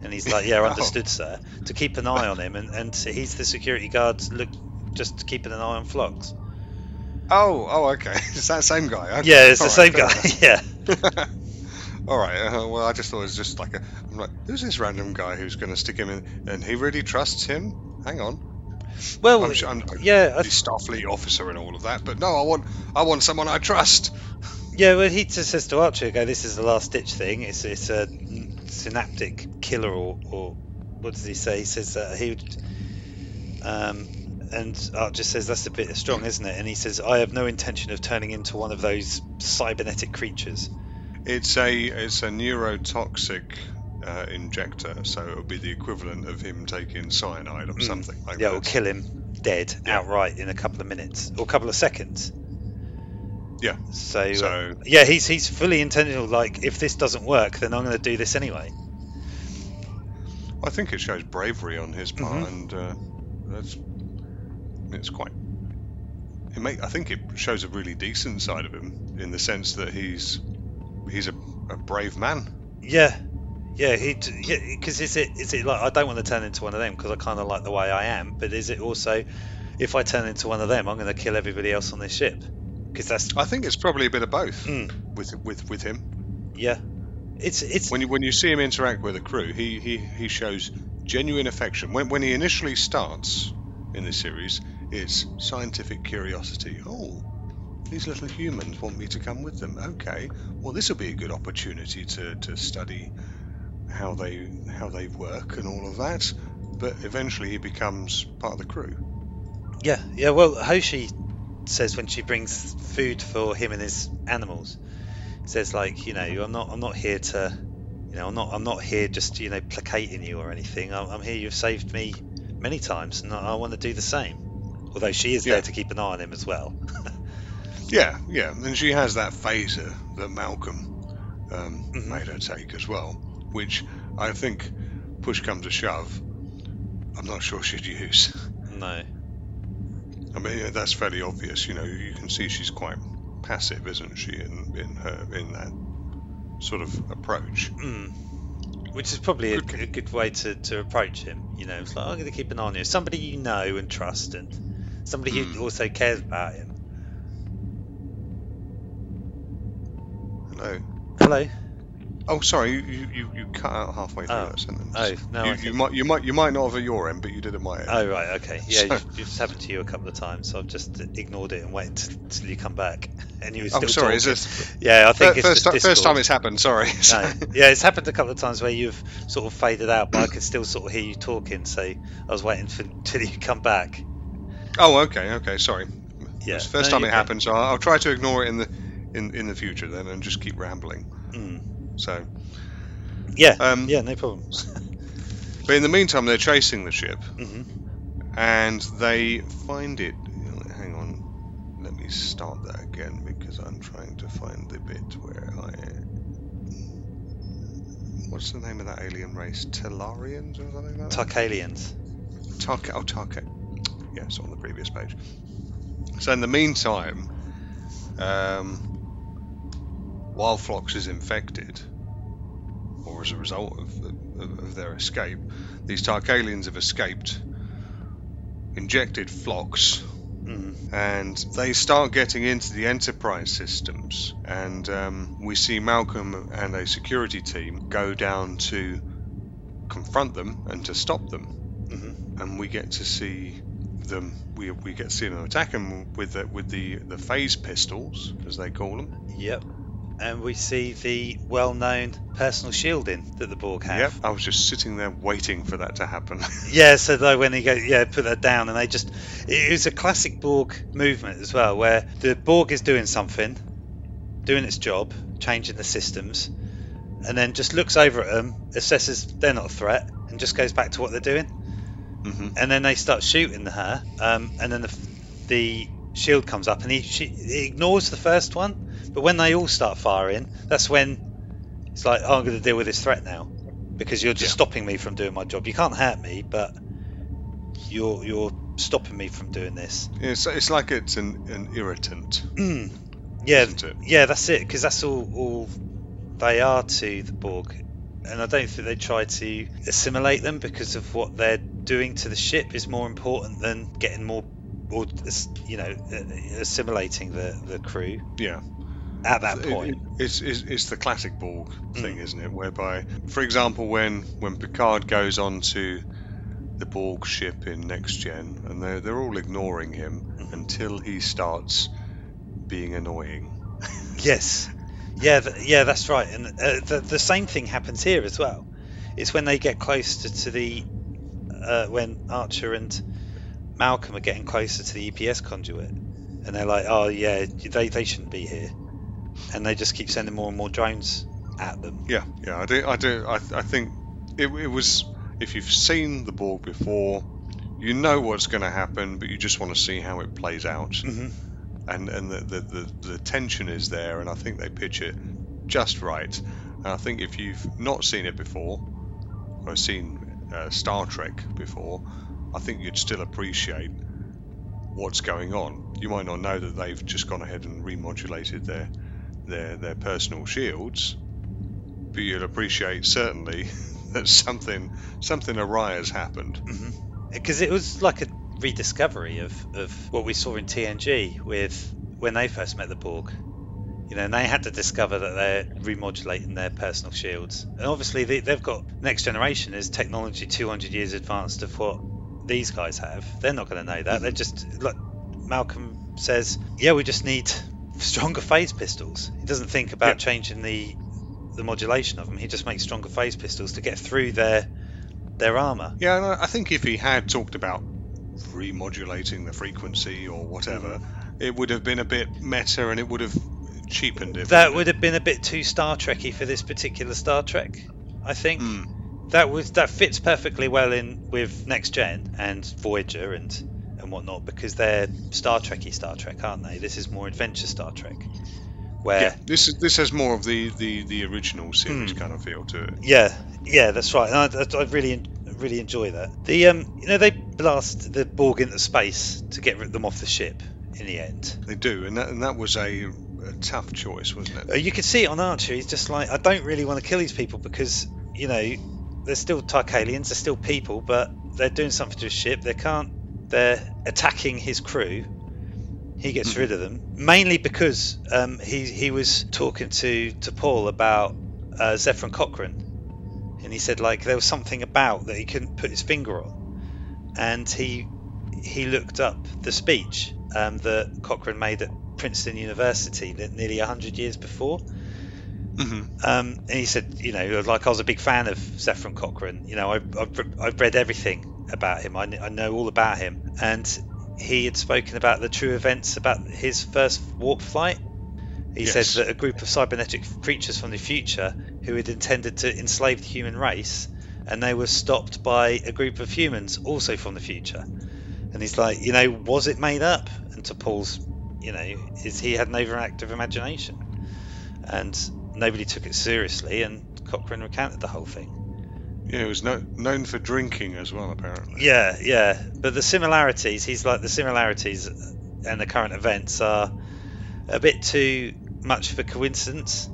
And he's like, "Yeah, Oh. understood, sir." To keep an eye on him, and, and he's the security guard. Look, just keeping an eye on Phlox. oh oh okay it's that same guy okay. Yeah, it's the All same guy. yeah. All right. Uh, well, I just thought it was just like a. I'm like, who's this random guy who's going to stick him in? And he really trusts him. Hang on. well, I'm, I'm, yeah, I, he's Starfleet officer and all of that, but no, I want I want someone I trust. yeah. Well, he just says to Archer, "Go, this is the last ditch thing. It's it's a synaptic killer, or, or what does he say? He says that he would." Um, and Archer says that's a bit strong, isn't it? And he says, "I have no intention of turning into one of those cybernetic creatures." It's a it's a neurotoxic uh, injector, so it would be the equivalent of him taking cyanide or Mm. something like that. Yeah, that. will kill him dead Yeah. outright in a couple of minutes or a couple of seconds. Yeah. So, uh, yeah, he's he's fully intentional. Like, if this doesn't work, then I'm going to do this anyway. I think it shows bravery on his part, Mhm. and uh, that's it's quite. It make, I think it shows a really decent side of him in the sense that he's he's a, a brave man. Yeah, yeah. He because is it is it like I don't want to turn into one of them because I kind of like the way I am, but is it also if I turn into one of them, I'm going to kill everybody else on this ship because that's I think it's probably a bit of both Mm. with with with him. yeah. It's it's When you when you see him interact with the crew, he he, he shows genuine affection. When when he initially starts in the series, it's scientific curiosity. Oh, these little humans want me to come with them. Okay, well this will be a good opportunity to, to study how they how they work and all of that. But eventually he becomes part of the crew. Yeah, yeah. Well, Hoshi says when she brings food for him and his animals, says like, you know, I'm not, I'm not here to, you know, I'm not, I'm not here just, you know, placating you or anything. I'm, I'm here. You've saved me many times, and I, I want to do the same. Although she is Yeah. there to keep an eye on him as well. Yeah, yeah, and she has that phaser that Malcolm um, Mhm. made her take as well, which I think, push comes to shove, I'm not sure she'd use. no. I mean, that's fairly obvious. You know, you can see she's quite passive, isn't she, in, in her in that sort of approach. Mm. Which is probably a, Good- a good way to, to approach him. You know, it's like I'm going to keep an eye on you. Somebody you know and trust, and somebody Mm. who also cares about him. Hello. Hello. Oh, sorry, you, you, you- cut out halfway through Oh. that sentence. Oh, no, you, you might you might you might not have at your end, but you did at my end. Oh right, okay. Yeah, So- you've, you've happened to you a couple of times, so I've just ignored it and waited till you come back, and you were oh, still oh, sorry. Is talking. this Yeah, I think fir- it's first, first time it's happened? Sorry. No. Yeah, it's happened a couple of times where you've sort of faded out, but I could still sort of hear you talking. So I was waiting for till you come back. Oh, okay, okay. Sorry. Yeah, It's first no, time it happened, so I'll, I'll try to ignore it in the in, in the future then, and just keep rambling. Mm. So, Yeah, Um, yeah, no problems. but in the meantime, they're chasing the ship, hmm and they find it. Hang on, let me start that again because I'm trying to find the bit where I. What's the name of that alien race? Telarians or something like that? Tarkalians. Tarka. Oh, Tarka. Yes, on the previous page. So in the meantime, um, while Phlox is infected, or as a result of, of, of their escape, these Tarkalians have escaped, injected Phlox, Mm. and they start getting into the Enterprise systems. And um, we see Malcolm and a security team go down to confront them and to stop them hmm and we get to see them. We, we get to see them attack them with the with the the phase pistols, as they call them. Yep. And we see the well-known personal shielding that the Borg have. Yep, I was just sitting there waiting for that to happen. Yeah, so though when he go, yeah, put that down, and they just, it was a classic Borg movement as well, where the Borg is doing something, doing its job, changing the systems, and then just looks over at them, assesses they're not a threat, and just goes back to what they're doing, hmm and then they start shooting her, um, and then the, the shield comes up, and he, she, he ignores the first one, but when they all start firing, that's when it's like, oh, I'm going to deal with this threat now, because you're just Yeah. stopping me from doing my job. You can't hurt me, but you're you're stopping me from doing this. It's, it's like it's an, an irritant, Mm. Yeah, yeah, that's it. Because that's all all they are to the Borg, and I don't think they try to assimilate them because of what they're doing to the ship is more important than getting more, or you know, assimilating the the crew Yeah. At that point. it's, it's, it's the classic Borg thing, Mm. isn't it? Whereby, for example, when when Picard goes on to the Borg ship in Next Gen, and they're they're all ignoring him Mhm. until he starts being annoying. Yes, yeah, th- yeah, that's right. And uh, the the same thing happens here as well. It's when they get closer to the uh, when Archer and Malcolm are getting closer to the EPS conduit, and they're like, "Oh yeah, they they shouldn't be here," and they just keep sending more and more drones at them. Yeah, yeah, I do, I do, I, I think it, it was. If you've seen the Borg before, you know what's going to happen, but you just want to see how it plays out. hmm and and the, the, the, the tension is there, and I think they pitch it just right. And I think if you've not seen it before, or seen uh, Star Trek before, I think you'd still appreciate what's going on. You might not know that they've just gone ahead and remodulated their their their personal shields, but you'll appreciate certainly that something something awry has happened. Mm-hmm. Because it was like a rediscovery of, of what we saw in TNG with when they first met the Borg. You know, and they had to discover that they're remodulating their personal shields. And obviously, they, they've got next generation is technology 200 years advanced of what these guys have. They're not going to know that. They're mm-hmm. just like Malcolm says, yeah, we just need stronger phase pistols. He doesn't think about Yeah. changing the the modulation of them. He just makes stronger phase pistols to get through their their armor. Yeah, and I I think if he had talked about remodulating the frequency or whatever, it would have been a bit meta and it would have cheapened it. That would have been a bit too Star Trekky for this particular Star Trek. I think Mm. that was that fits perfectly well in with Next Gen and Voyager and whatnot because they're Star Trekky Star Trek, aren't they? This is more adventure Star Trek, where Yeah, this is this has more of the the, the original series Hmm. kind of feel to it. Yeah, yeah, that's right. And I, I, really, really enjoy that. The um, you know, they blast the Borg into space to get them off the ship in the end. They do, and that and that was a, a tough choice, wasn't Uh, it? You can see it on Archer. He's just like, I don't really want to kill these people because you know they're still Tarkalians, they're still people, but they're doing something to a ship. They can't. They're attacking his crew. He gets Mhm. rid of them mainly because um, he he was talking to T'Pol about uh, Zefram Cochrane, and he said like there was something about that he couldn't put his finger on, and he he looked up the speech um, that Cochrane made at Princeton University that nearly hundred years before. hmm Um, and he said, you know, like I was a big fan of Zefram Cochrane. You know, I've, I've, I've read everything about him. I, kn- I know all about him. And he had spoken about the true events about his first warp flight. He Yes. said that a group of cybernetic creatures from the future who had intended to enslave the human race, and they were stopped by a group of humans also from the future. And he's like, you know, was it made up? And T'Pol's, you know, is he had an overactive imagination, and nobody took it seriously, and Cochrane recounted the whole thing. Yeah, it was no, known for drinking as well, apparently. Yeah, yeah. But the similarities, he's like the similarities and the current events are a bit too much for coincidence.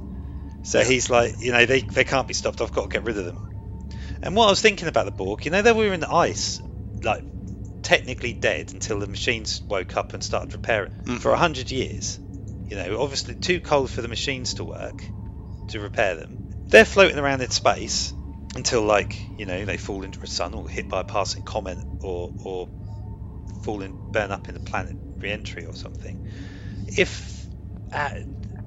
So he's like, you know, they, they can't be stopped. I've got to get rid of them. And what I was thinking about the Borg, you know, they were in the ice, like technically dead until the machines woke up and started repairing Mhm. for a hundred years. You know, obviously too cold for the machines to work to repair them. They're floating around in space until, like, you know, they fall into a sun or hit by a passing comet or or fall and burn up in the planet re-entry or something. If uh,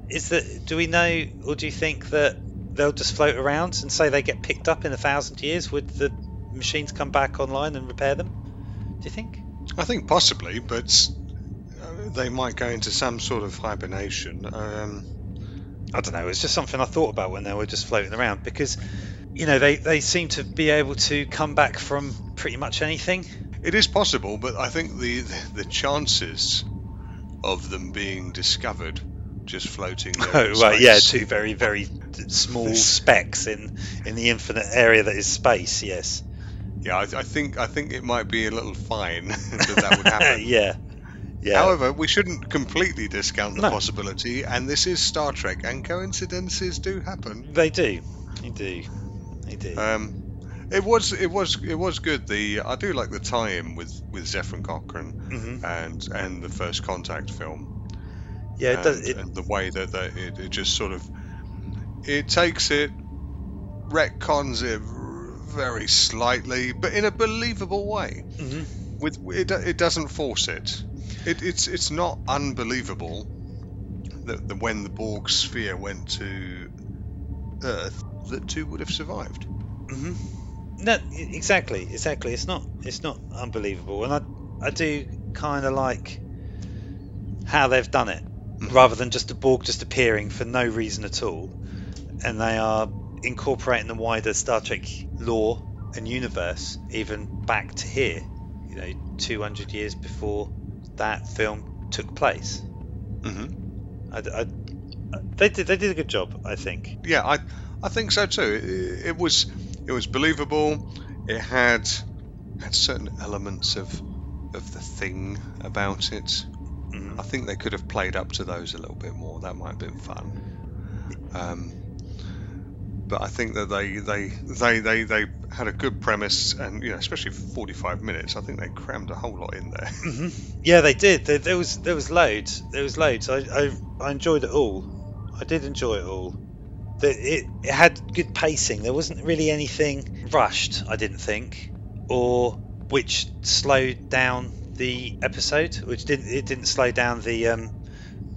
is that do we know or do you think that they'll just float around and say they get picked up in a thousand years? Would the machines come back online and repair them? Do you think? I think possibly, but uh, they might go into some sort of hibernation. Um, I don't know. It's just something I thought about when they were just floating around because, you know, they, they seem to be able to come back from pretty much anything. it is possible, but I think the, the chances of them being discovered just floating. Oh right, yeah, two very very small specks in in the infinite area that is space. Yes. Yeah, I, I think I think it might be a little fine that that would happen. yeah. Yeah. However, we shouldn't completely discount the No. possibility, and this is Star Trek, and coincidences do happen. they do. They do. Um, it was it was it was good. The I do like the tie-in with with Zefram Cochrane hmm and and the First Contact film. Yeah. It and, does. It, and the way that, that it, it just sort of it takes it retcons it very slightly, but in a believable way. mhm. With it, it doesn't force it. it. It's it's not unbelievable that, that when the Borg sphere went to Earth, that two would have survived. hmm No, exactly, exactly. It's not, it's not unbelievable, and I, I do kind of like how they've done it, Mhm. rather than just a Borg just appearing for no reason at all, and they are incorporating the wider Star Trek lore and universe, even back to here, you know, 200 years before that film took place. hmm I, I- they did, they did a good job, I think. Yeah, I I think so too. It, it was it was believable. It had had certain elements of of the thing about it. Mhm. I think they could have played up to those a little bit more. That might have been fun. Um, but I think that they, they they they they had a good premise, and you know, especially for 45 minutes, I think they crammed a whole lot in there. hmm Yeah, they did. There, there was there was loads. There was loads. I, I I enjoyed it all. I did enjoy it all. The, it it had good pacing. There wasn't really anything rushed. I didn't think, or which slowed down the episode. Which didn't it didn't slow down the um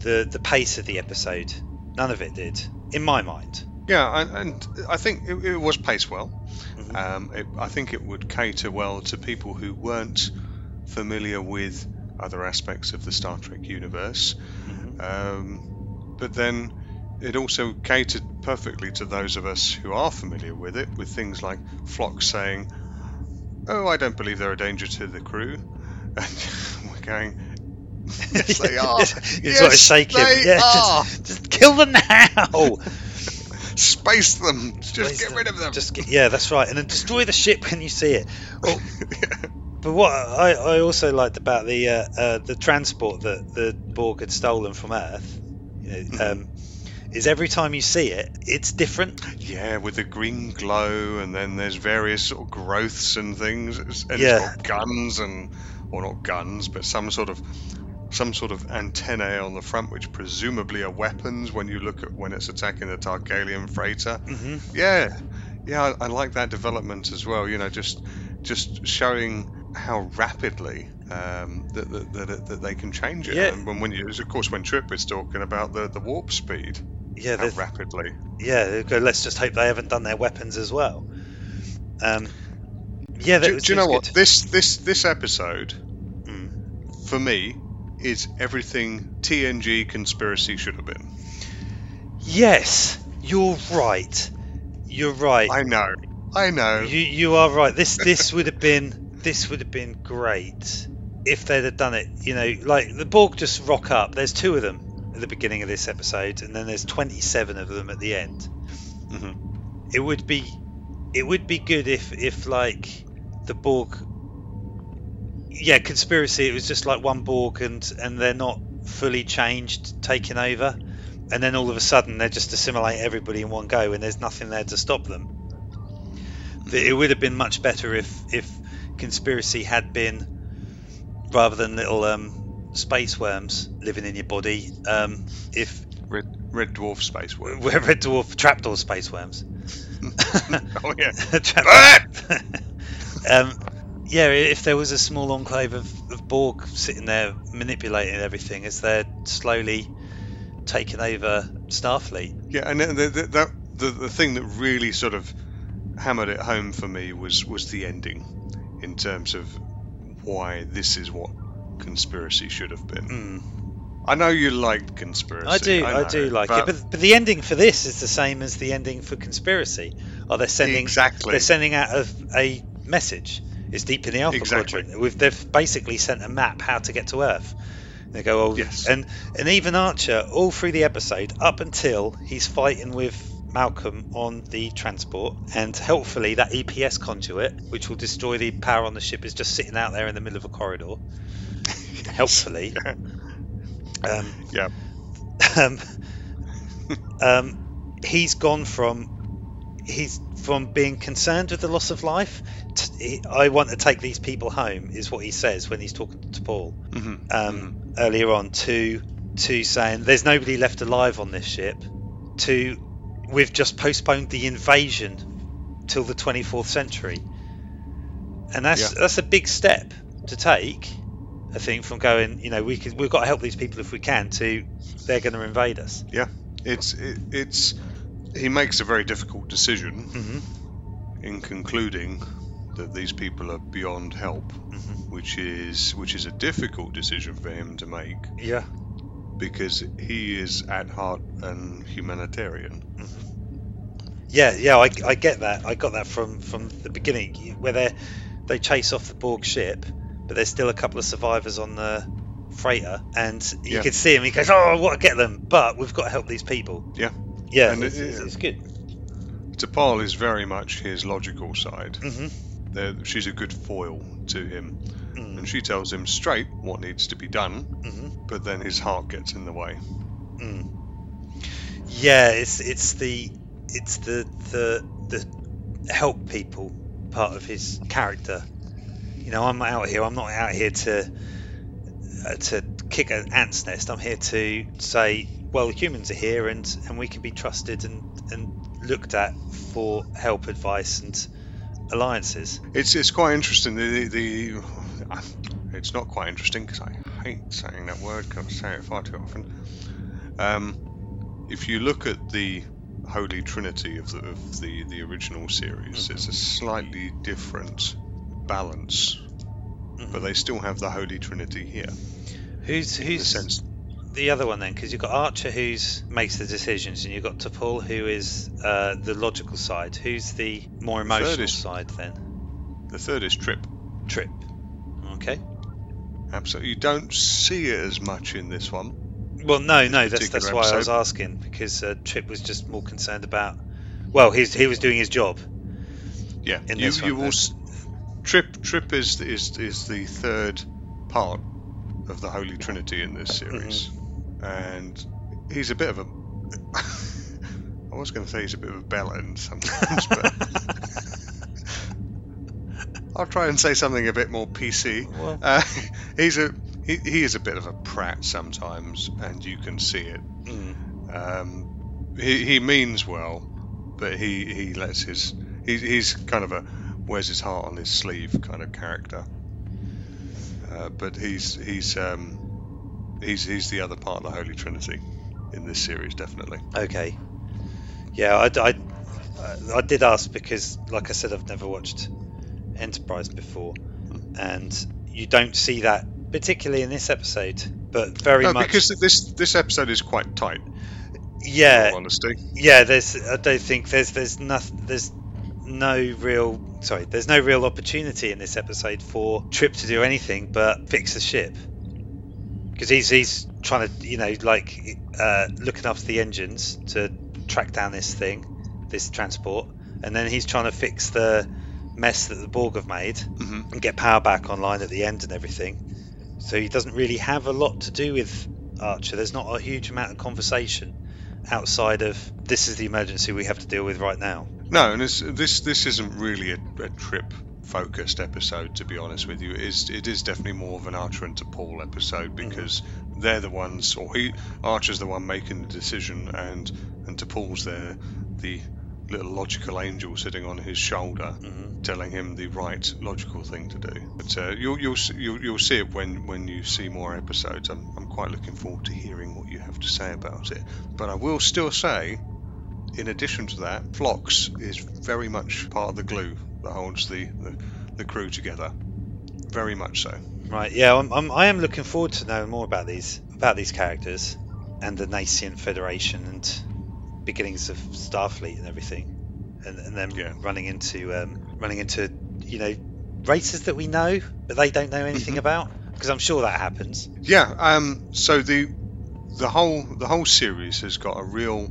the the pace of the episode. None of it did, in my mind. Yeah, and, and I think it, it was paced well. Mhm. Um, it, I think it would cater well to people who weren't familiar with other aspects of the Star Trek universe. Mhm. Um, but then it also catered perfectly to those of us who are familiar with it, with things like Phlox saying, Oh, I don't believe they're a danger to the crew. And we're going, Yes, they are. just yes, shake him. they Yeah, are. Just, just kill them now. Space them. Just Waste get rid of them. Just get, yeah, that's right, and then destroy the ship when you see it. Well, but what I, I also liked about the uh, uh, the transport that the Borg had stolen from Earth, you know, um, is every time you see it, it's different. Yeah, with the green glow, and then there's various sort of growths and things, and Yeah. it's got guns and, or not guns, but some sort of some sort of antennae on the front, which presumably are weapons when you look at when it's attacking the Tarkalian freighter. hmm Yeah, yeah, I, I like that development as well. You know, just just showing how rapidly um, that, that, that, that they can change it. Yeah. And when, when you, of course, when Trip is talking about the, the warp speed, Yeah, how there's- rapidly. yeah. go, Let's just hope they haven't done their weapons as well. Um, yeah, that do, was, do you know what good. this this this episode Mm. for me is everything TNG conspiracy should have been. Yes, you're right. You're right. I know, I know. You you are right. This this would have been this would have been great if they'd have done it. You know, like the Borg just rock up. There's two of them at the beginning of this episode, and then there's 27 of them at the end. Mhm. It would be it would be good if if like the Borg. Yeah, conspiracy. It was just like one Borg, and and they're not fully changed, taking over, and then all of a sudden they just assimilate everybody in one go, and there's nothing there to stop them. But it would have been much better if if conspiracy had been rather than little um, space worms living in your body. Um, if Red Red Dwarf space worm. we're red dwarf trapdoor space worms. oh yeah. Trap- um, yeah, if there was a small enclave of, of Borg sitting there manipulating everything as they're slowly taking over Starfleet. Yeah, and the, the, the, the, the thing that really sort of hammered it home for me was was the ending, in terms of why this is what conspiracy should have been. Mm. I know you liked conspiracy. I do, I, know, do like but it, but but the ending for this is the same as the ending for conspiracy. Are they sending Exactly. They're sending out a, a message. It's deep in the Alpha Exactly. Quadrant. We've, they've basically sent a map how to get to Earth. They go, oh, Yes. and and even Archer, all through the episode, up until he's fighting with Malcolm on the transport, and helpfully that EPS conduit, which will destroy the power on the ship, is just sitting out there in the middle of a corridor. Helpfully, um, yeah, um, um, he's gone from he's from being concerned with the loss of life. To, he, I want to take these people home, is what he says when he's talking to T'Pol hmm um, earlier on. To to saying there's nobody left alive on this ship. To we've just postponed the invasion till the 24th century, and that's Yeah. that's a big step to take. I think from going, you know, we could, we've got to help these people if we can. To they're going to invade us. yeah. It's it, it's he makes a very difficult decision hmm in concluding that these people are beyond help, hmm which is which is a difficult decision for him to make Yeah. because he is at heart an humanitarian. Yeah, yeah, I, I get that. I got that from from the beginning, where they they chase off the Borg ship, but there's still a couple of survivors on the freighter, and you Yeah. can see him. He goes, "Oh, I want to get them, but we've got to help these people." Yeah. yeah, And it's, it- it's, it's good. T'Pol is very much his logical side. hmm She's a good foil to him, Mm. and she tells him straight what needs to be done, hmm but then his heart gets in the way. Mm. Yeah, it's it's the it's the the the help people part of his character. You know, I'm out here. I'm not out here to uh, to kick an ant's nest. I'm here to say, well, humans are here, and and we can be trusted and and looked at for help, advice, and alliances. It's it's quite interesting. The, the, the it's not quite interesting because I hate saying that word because I say it far too often. Um, if you look at the Holy Trinity of the of the, the original series, it's a slightly different balance, but they still have the Holy Trinity here. Who's the who's sense, the other one then? Because you've got archer who's makes the decisions and you've got T'Pol who is uh, the logical side. Who's the more emotional is- side then? The third is Trip. trip. Okay. Absolutely, you don't see it as much in this one. well no no that's that's why i was asking because uh, trip was just more concerned about well he's, he was doing his job. Yeah, In you, this one, you will. Trip Trip is is is the third part of the Holy Trinity in this series, Mm-hmm. and he's a bit of a. I was going to say he's a bit of a bellend sometimes, but I'll try and say something a bit more PC. Well- Uh, he's a he, he is a bit of a prat sometimes, and you can see it. Mm. Um, he, he means well, but he, he lets his he, he's kind of a wears his heart on his sleeve kind of character. Uh, but he's he's um, he's he's the other part of the Holy Trinity in this series, definitely. okay yeah I, I, I did ask because like i said i've never watched enterprise before and you don't see that particularly in this episode but very No, much because this this episode is quite tight. yeah honesty, yeah there's i don't think there's there's nothing there's no real sorry there's no real opportunity in this episode for trip to do anything but fix the ship because he's he's trying to you know like uh, looking after the engines to track down this thing this transport and then he's trying to fix the mess that the borg have made hmm and get power back online at the end and everything. So he doesn't really have a lot to do with Archer. There's not a huge amount of conversation outside of this is the emergency we have to deal with right now. no, and this this this isn't really a, a trip focused episode to be honest with you. It is it is definitely more of an Archer and T'Pol episode mm. because they're the ones, or he Archer's the one making the decision, and and T'Pol's there the little logical angel sitting on his shoulder, Mhm. telling him the right logical thing to do. But uh, you'll, you'll you'll you'll see it when when you see more episodes. I'm I'm quite looking forward to hearing what you have to say about it. But I will still say, in addition to that, Phlox is very much part of the glue that holds the the, the crew together. Very much so. Right, yeah, I'm, I'm, I am looking forward to knowing more about these about these characters and the Nacian Federation and beginnings of Starfleet and everything, and, and then Yeah. running into um, running into you know races that we know but they don't know anything Mhm. about because I'm sure that happens. Yeah. Um. So the the whole the whole series has got a real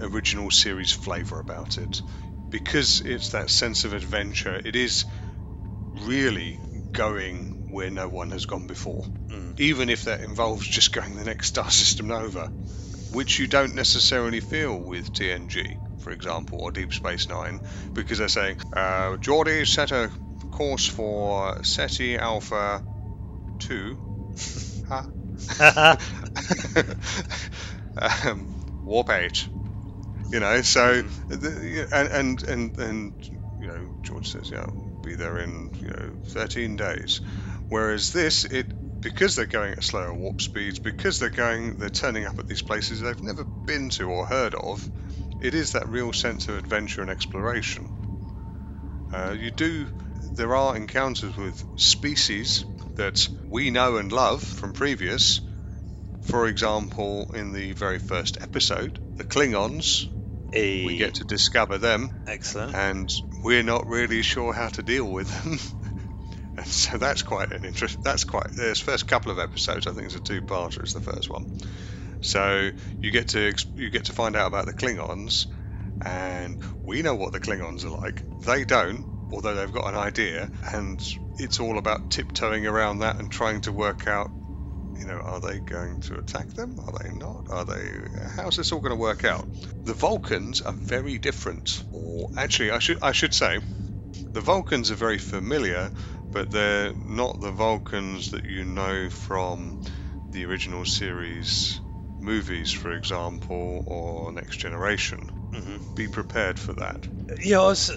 original series flavour about it because it's that sense of adventure. It is really going where no one has gone before, Mm. even if that involves just going the next star system over, which you don't necessarily feel with TNG, for example, or Deep Space Nine, because they're saying, uh, Geordi set a course for Ceti Alpha 2. Um, warp 8. You know, so, the, and, and, and, and, you know, George says, yeah, we'll be there in, you know, 13 days. Whereas this, it, because they're going at slower warp speeds, because they're going, they're turning up at these places they've never been to or heard of, it is that real sense of adventure and exploration. Uh, you do, there are encounters with species that we know and love from previous. For example, in the very first episode, the Klingons, we get to discover them, excellent. and we're not really sure how to deal with them. and so that's quite an interest. That's quite. There's first couple of episodes. I think it's a two-parter. It's the first one. So you get to you get to find out about the Klingons, and we know what the Klingons are like. They don't, although they've got an idea, and it's all about tiptoeing around that and trying to work out. You know, are they going to attack them? Are they not? Are they? How's this all going to work out? The Vulcans are very different, or actually, I should I should say, the Vulcans are very familiar, but they're not the Vulcans that you know from the original series movies, for example, or Next Generation. hmm Be prepared for that. Yeah, I was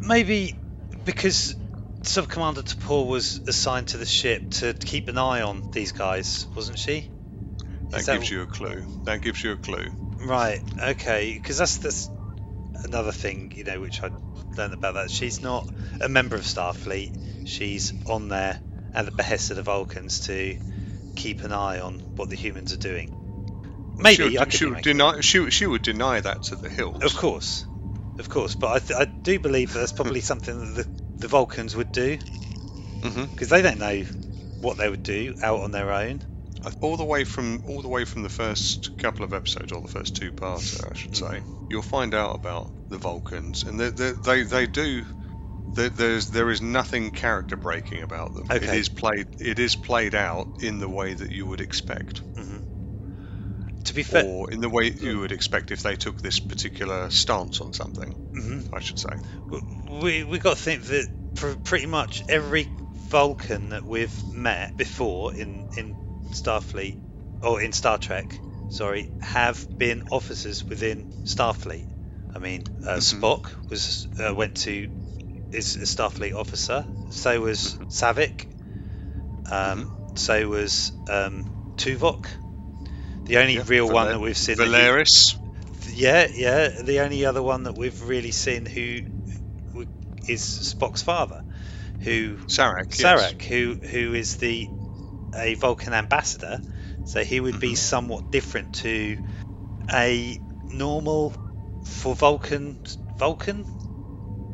maybe because Sub Commander T'Pol was assigned to the ship to keep an eye on these guys, wasn't she? That Is that- gives you a clue. That gives you a clue. Right. Okay. Because that's that's another thing, you know, which I learned about that. She's not a member of Starfleet. She's on there at the behest of the Vulcans to keep an eye on what the humans are doing. Maybe she would, she would deny. She, she would deny that to the hills. Of course, of course. But I, th- I do believe that that's probably something that the, the Vulcans would do mm-hmm. because they don't know what they would do out on their own. All the way from all the way from the first couple of episodes, or the first two parts, I should say, you'll find out about the Vulcans, and they they they, they do. There, there's there is nothing character breaking about them. It Okay. is played it is played out in the way that you would expect, To be fair, or in the way you would expect if they took this particular stance on something. Mhm. I should say. we we got to think that pr- pretty much every Vulcan that we've met before in in Starfleet or in Star Trek, sorry, have been officers within Starfleet. I mean, uh, Mhm. Spock was uh, went to is a Starfleet officer. So was Saavik. Um, So was um, Tuvok. The only Yeah, real one that we've seen. that he- Valeris. yeah, yeah. The only other one that we've really seen who w- is Spock's father, who Sarek. yes. Sarek, who who is the a Vulcan ambassador. So he would be Mhm. somewhat different to a normal for Vulcan Vulcan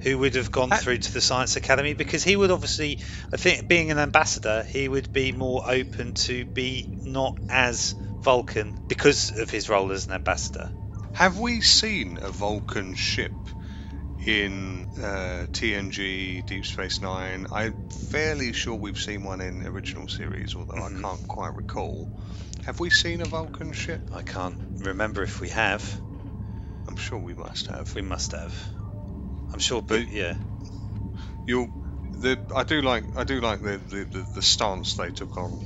who would have gone Uh, through to the Science Academy because he would obviously I think being an ambassador he would be more open to be not as Vulcan because of his role as an ambassador. Have we seen a Vulcan ship in uh, TNG, Deep Space Nine? I'm fairly sure we've seen one in original series, although Mhm. I can't quite recall. Have we seen a Vulcan ship? I can't remember if we have. I'm sure we must have. We must have. I'm sure, But- yeah. You, the I do like I do like the, the, the, the stance they took on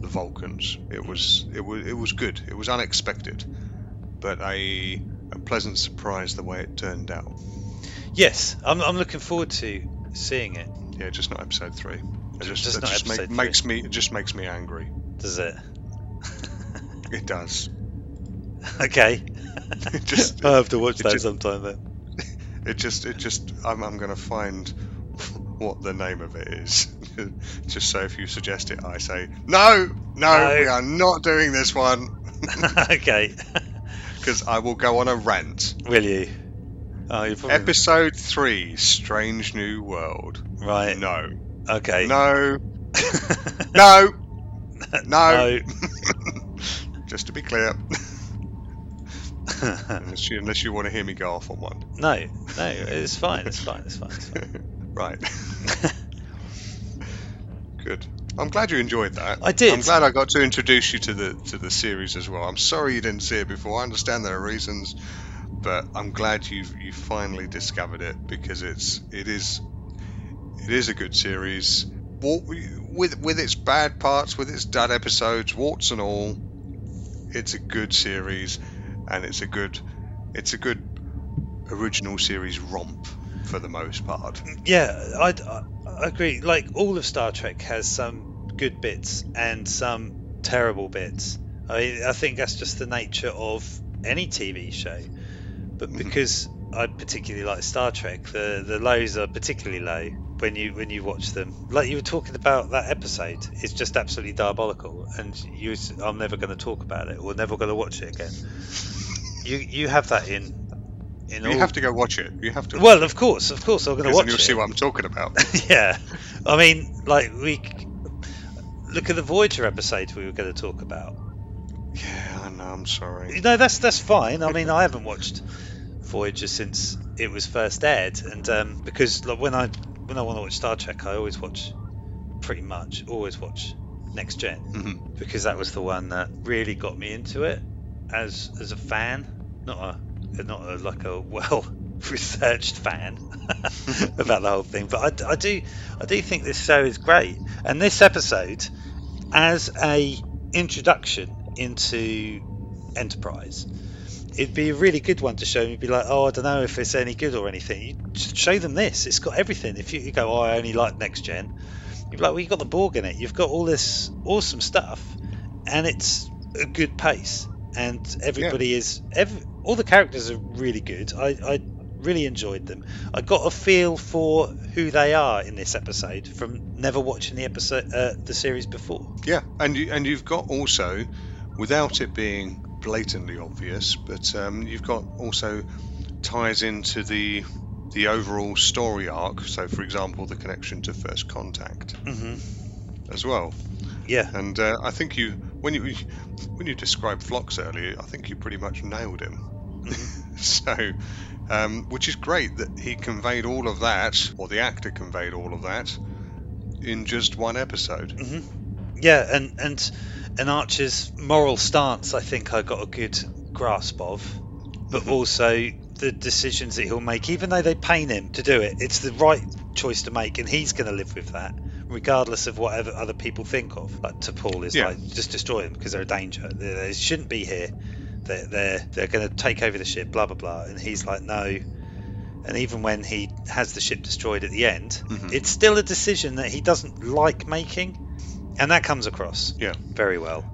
the Vulcans. It was it was it was good. It was unexpected, but a a pleasant surprise the way it turned out. Yes, I'm, I'm looking forward to seeing it. Yeah, just not episode three. It just, Just it not just make- makes me it just makes me angry. Does it? It does. okay. It just I have to watch that just- sometime then. it just it just I'm I'm gonna find what the name of it is. just so if you suggest it, I say no, no, No. we are not doing this one okay. because I will go on a rant. Will you? Oh, Episode three, Strange New World. right. No, Okay. no, no, no. No. just to be clear, unless you, unless you want to hear me go off on one. no, no, it's fine. It's fine. It's fine. It's fine. right. Good. I'm glad you enjoyed that. I did. I'm glad I got to introduce you to the to the series as well. I'm sorry you didn't see it before. I understand there are reasons, but I'm glad you you finally discovered it because it's it is it is a good series. Wa- With with its bad parts, with its dud episodes, warts and all, it's a good series, and it's a good it's a good original series romp for the most part. Yeah, I, I I agree. Like all of Star Trek has some good bits and some terrible bits. I I think that's just the nature of any TV show. But Mhm. because I particularly like Star Trek, the the lows are particularly low when you when you watch them. Like you were talking about that episode, it's just absolutely diabolical, and you I'm never going to talk about it or never going to watch it again. You you have that in in You all. have to go watch it. You have to. Well, of course, of course, I'm going to watch then you'll it. see what I'm talking about. yeah, I mean, like we look at the Voyager episode we were going to talk about. yeah, I know. I'm sorry. No, that's that's fine. I mean, I haven't watched Voyager since it was first aired, and um, because like when I when I want to watch Star Trek, I always watch pretty much always watch Next Gen Mhm. because that was the one that really got me into it as as a fan, not a not a, like a well researched fan about the whole thing. But I, I do I do think this show is great, and this episode as a introduction into Enterprise. It'd be a really good one to show them. You'd be like, oh, I don't know if it's any good or anything. You show them this. It's got everything. If you, you go, oh, I only like next gen, you'd be like, well, you've got the Borg in it. You've got all this awesome stuff, and it's a good pace. And everybody is, every, all the characters are really good. I, I really enjoyed them. I got a feel for who they are in this episode from never watching the episode, uh, the series before. Yeah, and you and you've got also, without it being blatantly obvious, but um, you've got also ties into the the overall story arc. So, for example, the connection to First Contact hmm as well. Yeah. And uh, I think you when you when you described Phlox earlier, I think you pretty much nailed him. Mhm. so, um, which is great that he conveyed all of that, or the actor conveyed all of that, in just one episode. hmm Yeah, and and and Archer's moral stance, I think I got a good grasp of, but Mhm. also the decisions that he'll make, even though they pain him to do it, it's the right choice to make, and he's going to live with that, regardless of whatever other people think of. Like T'Pol is Yeah. like just destroy them because they're a danger. They, they shouldn't be here. They're they're, they're going to take over the ship. Blah blah blah. And he's like no. And even when he has the ship destroyed at the end, Mhm. it's still a decision that he doesn't like making, and that comes across Yeah. very well.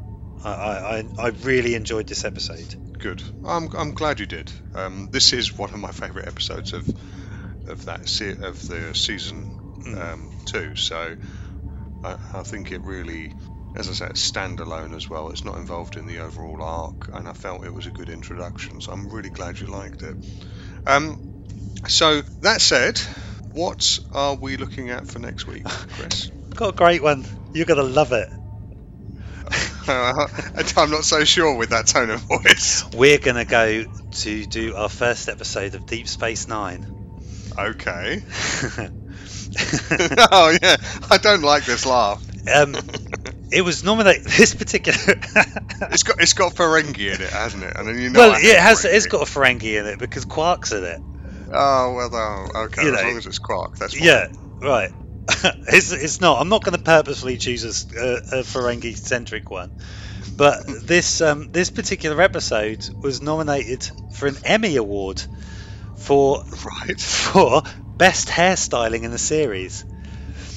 I, I, I- really enjoyed this episode. Good. I'm, I'm glad you did. Um, this is one of my favourite episodes of of that se- of the season Mm. um, two. So I, I think it really, as I said, it's standalone as well. It's not involved in the overall arc, and I felt it was a good introduction. So I'm really glad you liked it. Um, so that said, what are we looking at for next week, Chris? Got a great one. You're gonna love it. I'm not so sure with that tone of voice. We're gonna go to do our first episode of Deep Space Nine. Okay. oh yeah, I don't like this laugh. um, it was nominated. This particular. It's got it's got Ferengi in it, hasn't it? And then you know. well, yeah, it has. Ferengi. It's got a Ferengi in it because Quark's in it. Oh well, oh, okay. You as know. long as it's Quark, that's fine. Yeah, right. it's, it's not. I'm not going to purposefully choose a Ferengi centric one, But this um, this particular episode was nominated for an Emmy Award for Right. for best hairstyling in the series.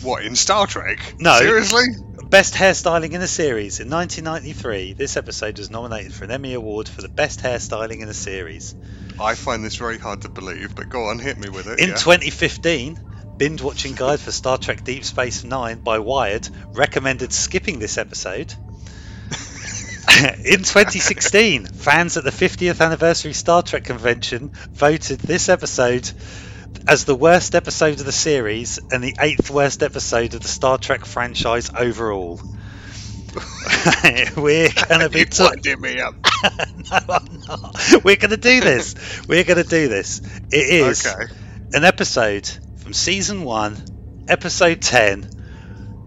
What in Star Trek? No. Seriously? Best hairstyling in the series in 1993. This episode was nominated for an Emmy Award for the best hairstyling in the series. I find this very hard to believe, but go on, hit me with it. In yeah. 2015, binge watching guide for Star Trek Deep Space Nine by Wired recommended skipping this episode. In 2016, fans at the 50th anniversary Star Trek convention voted this episode as the worst episode of the series and the eighth worst episode of the Star Trek franchise overall. We're gonna be winding me up. no, I'm not. We're gonna do this. We're gonna do this. It is Okay. an episode from season one, episode 10.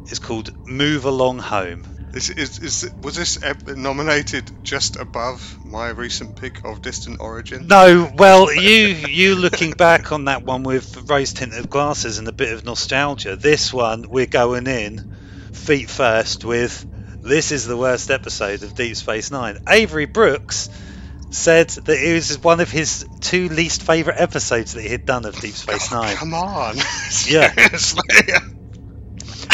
It's called Move Along Home. Is, is, is, was this nominated just above my recent pick of Distant Origin? No, well, you you looking back on that one with rose tinted glasses and a bit of nostalgia. This one, we're going in feet first with this is the worst episode of Deep Space Nine. Avery Brooks said that it was one of his two least favourite episodes that he had done of Deep Space Oh, Nine. Come on. Yeah. Seriously?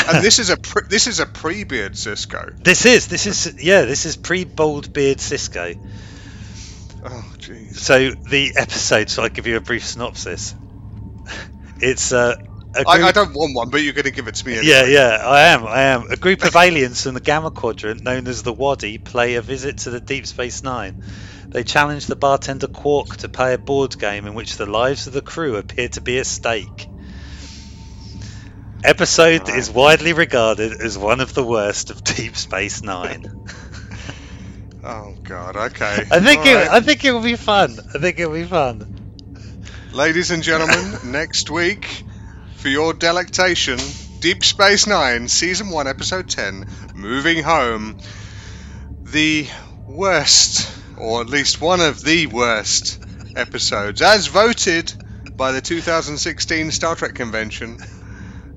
and this is a pre- this is a pre-beard Sisko. This is this is yeah this is pre bald beard Sisko. Oh jeez. So the episode. So I give you a brief synopsis. It's uh, a I, I group- don't want one, but you're going to give it to me. Anyway. Yeah, yeah, I am. I am. A group of aliens from the Gamma Quadrant, known as the Wadi, play a visit to the Deep Space Nine. They challenge the bartender Quark to play a board game in which the lives of the crew appear to be at stake. Episode is widely regarded as one of the worst of Deep Space Nine. Oh god. Okay. I think All it. right. I think it will be fun. I think it will be fun. Ladies and gentlemen, next week, for your delectation, Deep Space Nine, Season 1, Episode 10, Moving Home, the worst, or at least one of the worst episodes, as voted by the 2016 Star Trek Convention,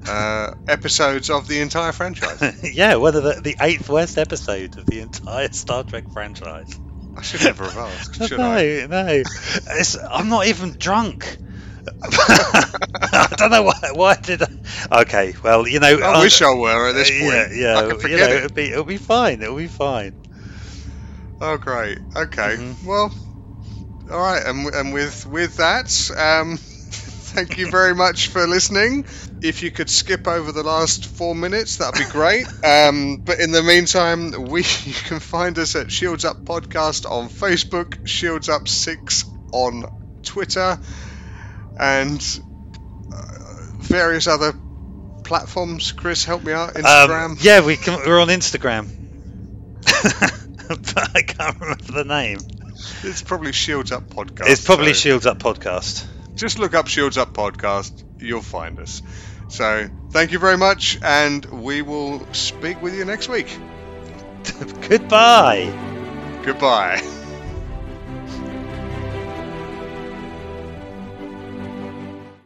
uh, episodes of the entire franchise. yeah, whether the, the eighth worst episode of the entire Star Trek franchise. I should never have asked, should no, I? no. It's, I'm not even drunk. I don't know why. Why did I? Okay, well, you know. I wish I were at this point. Yeah, yeah. I you forget know, it. It'll be, it'll be fine. It'll be fine. Oh, great. Okay. Mhm. Well, all right. And, and with with that, um, thank you very much for listening. If you could skip over the last four minutes, that'd be great. Um, but in the meantime, we you can find us at Shields Up Podcast on Facebook, Shields Up Six on Twitter, and uh, various other platforms. Chris, help me out. Instagram. Um, yeah, we can, we're on Instagram. But I can't remember the name. It's probably Shields Up Podcast. It's probably so- Shields Up Podcast. just look up Shields Up Podcast, you'll find us. So, thank you very much, and we will speak with you next week. Goodbye. Goodbye.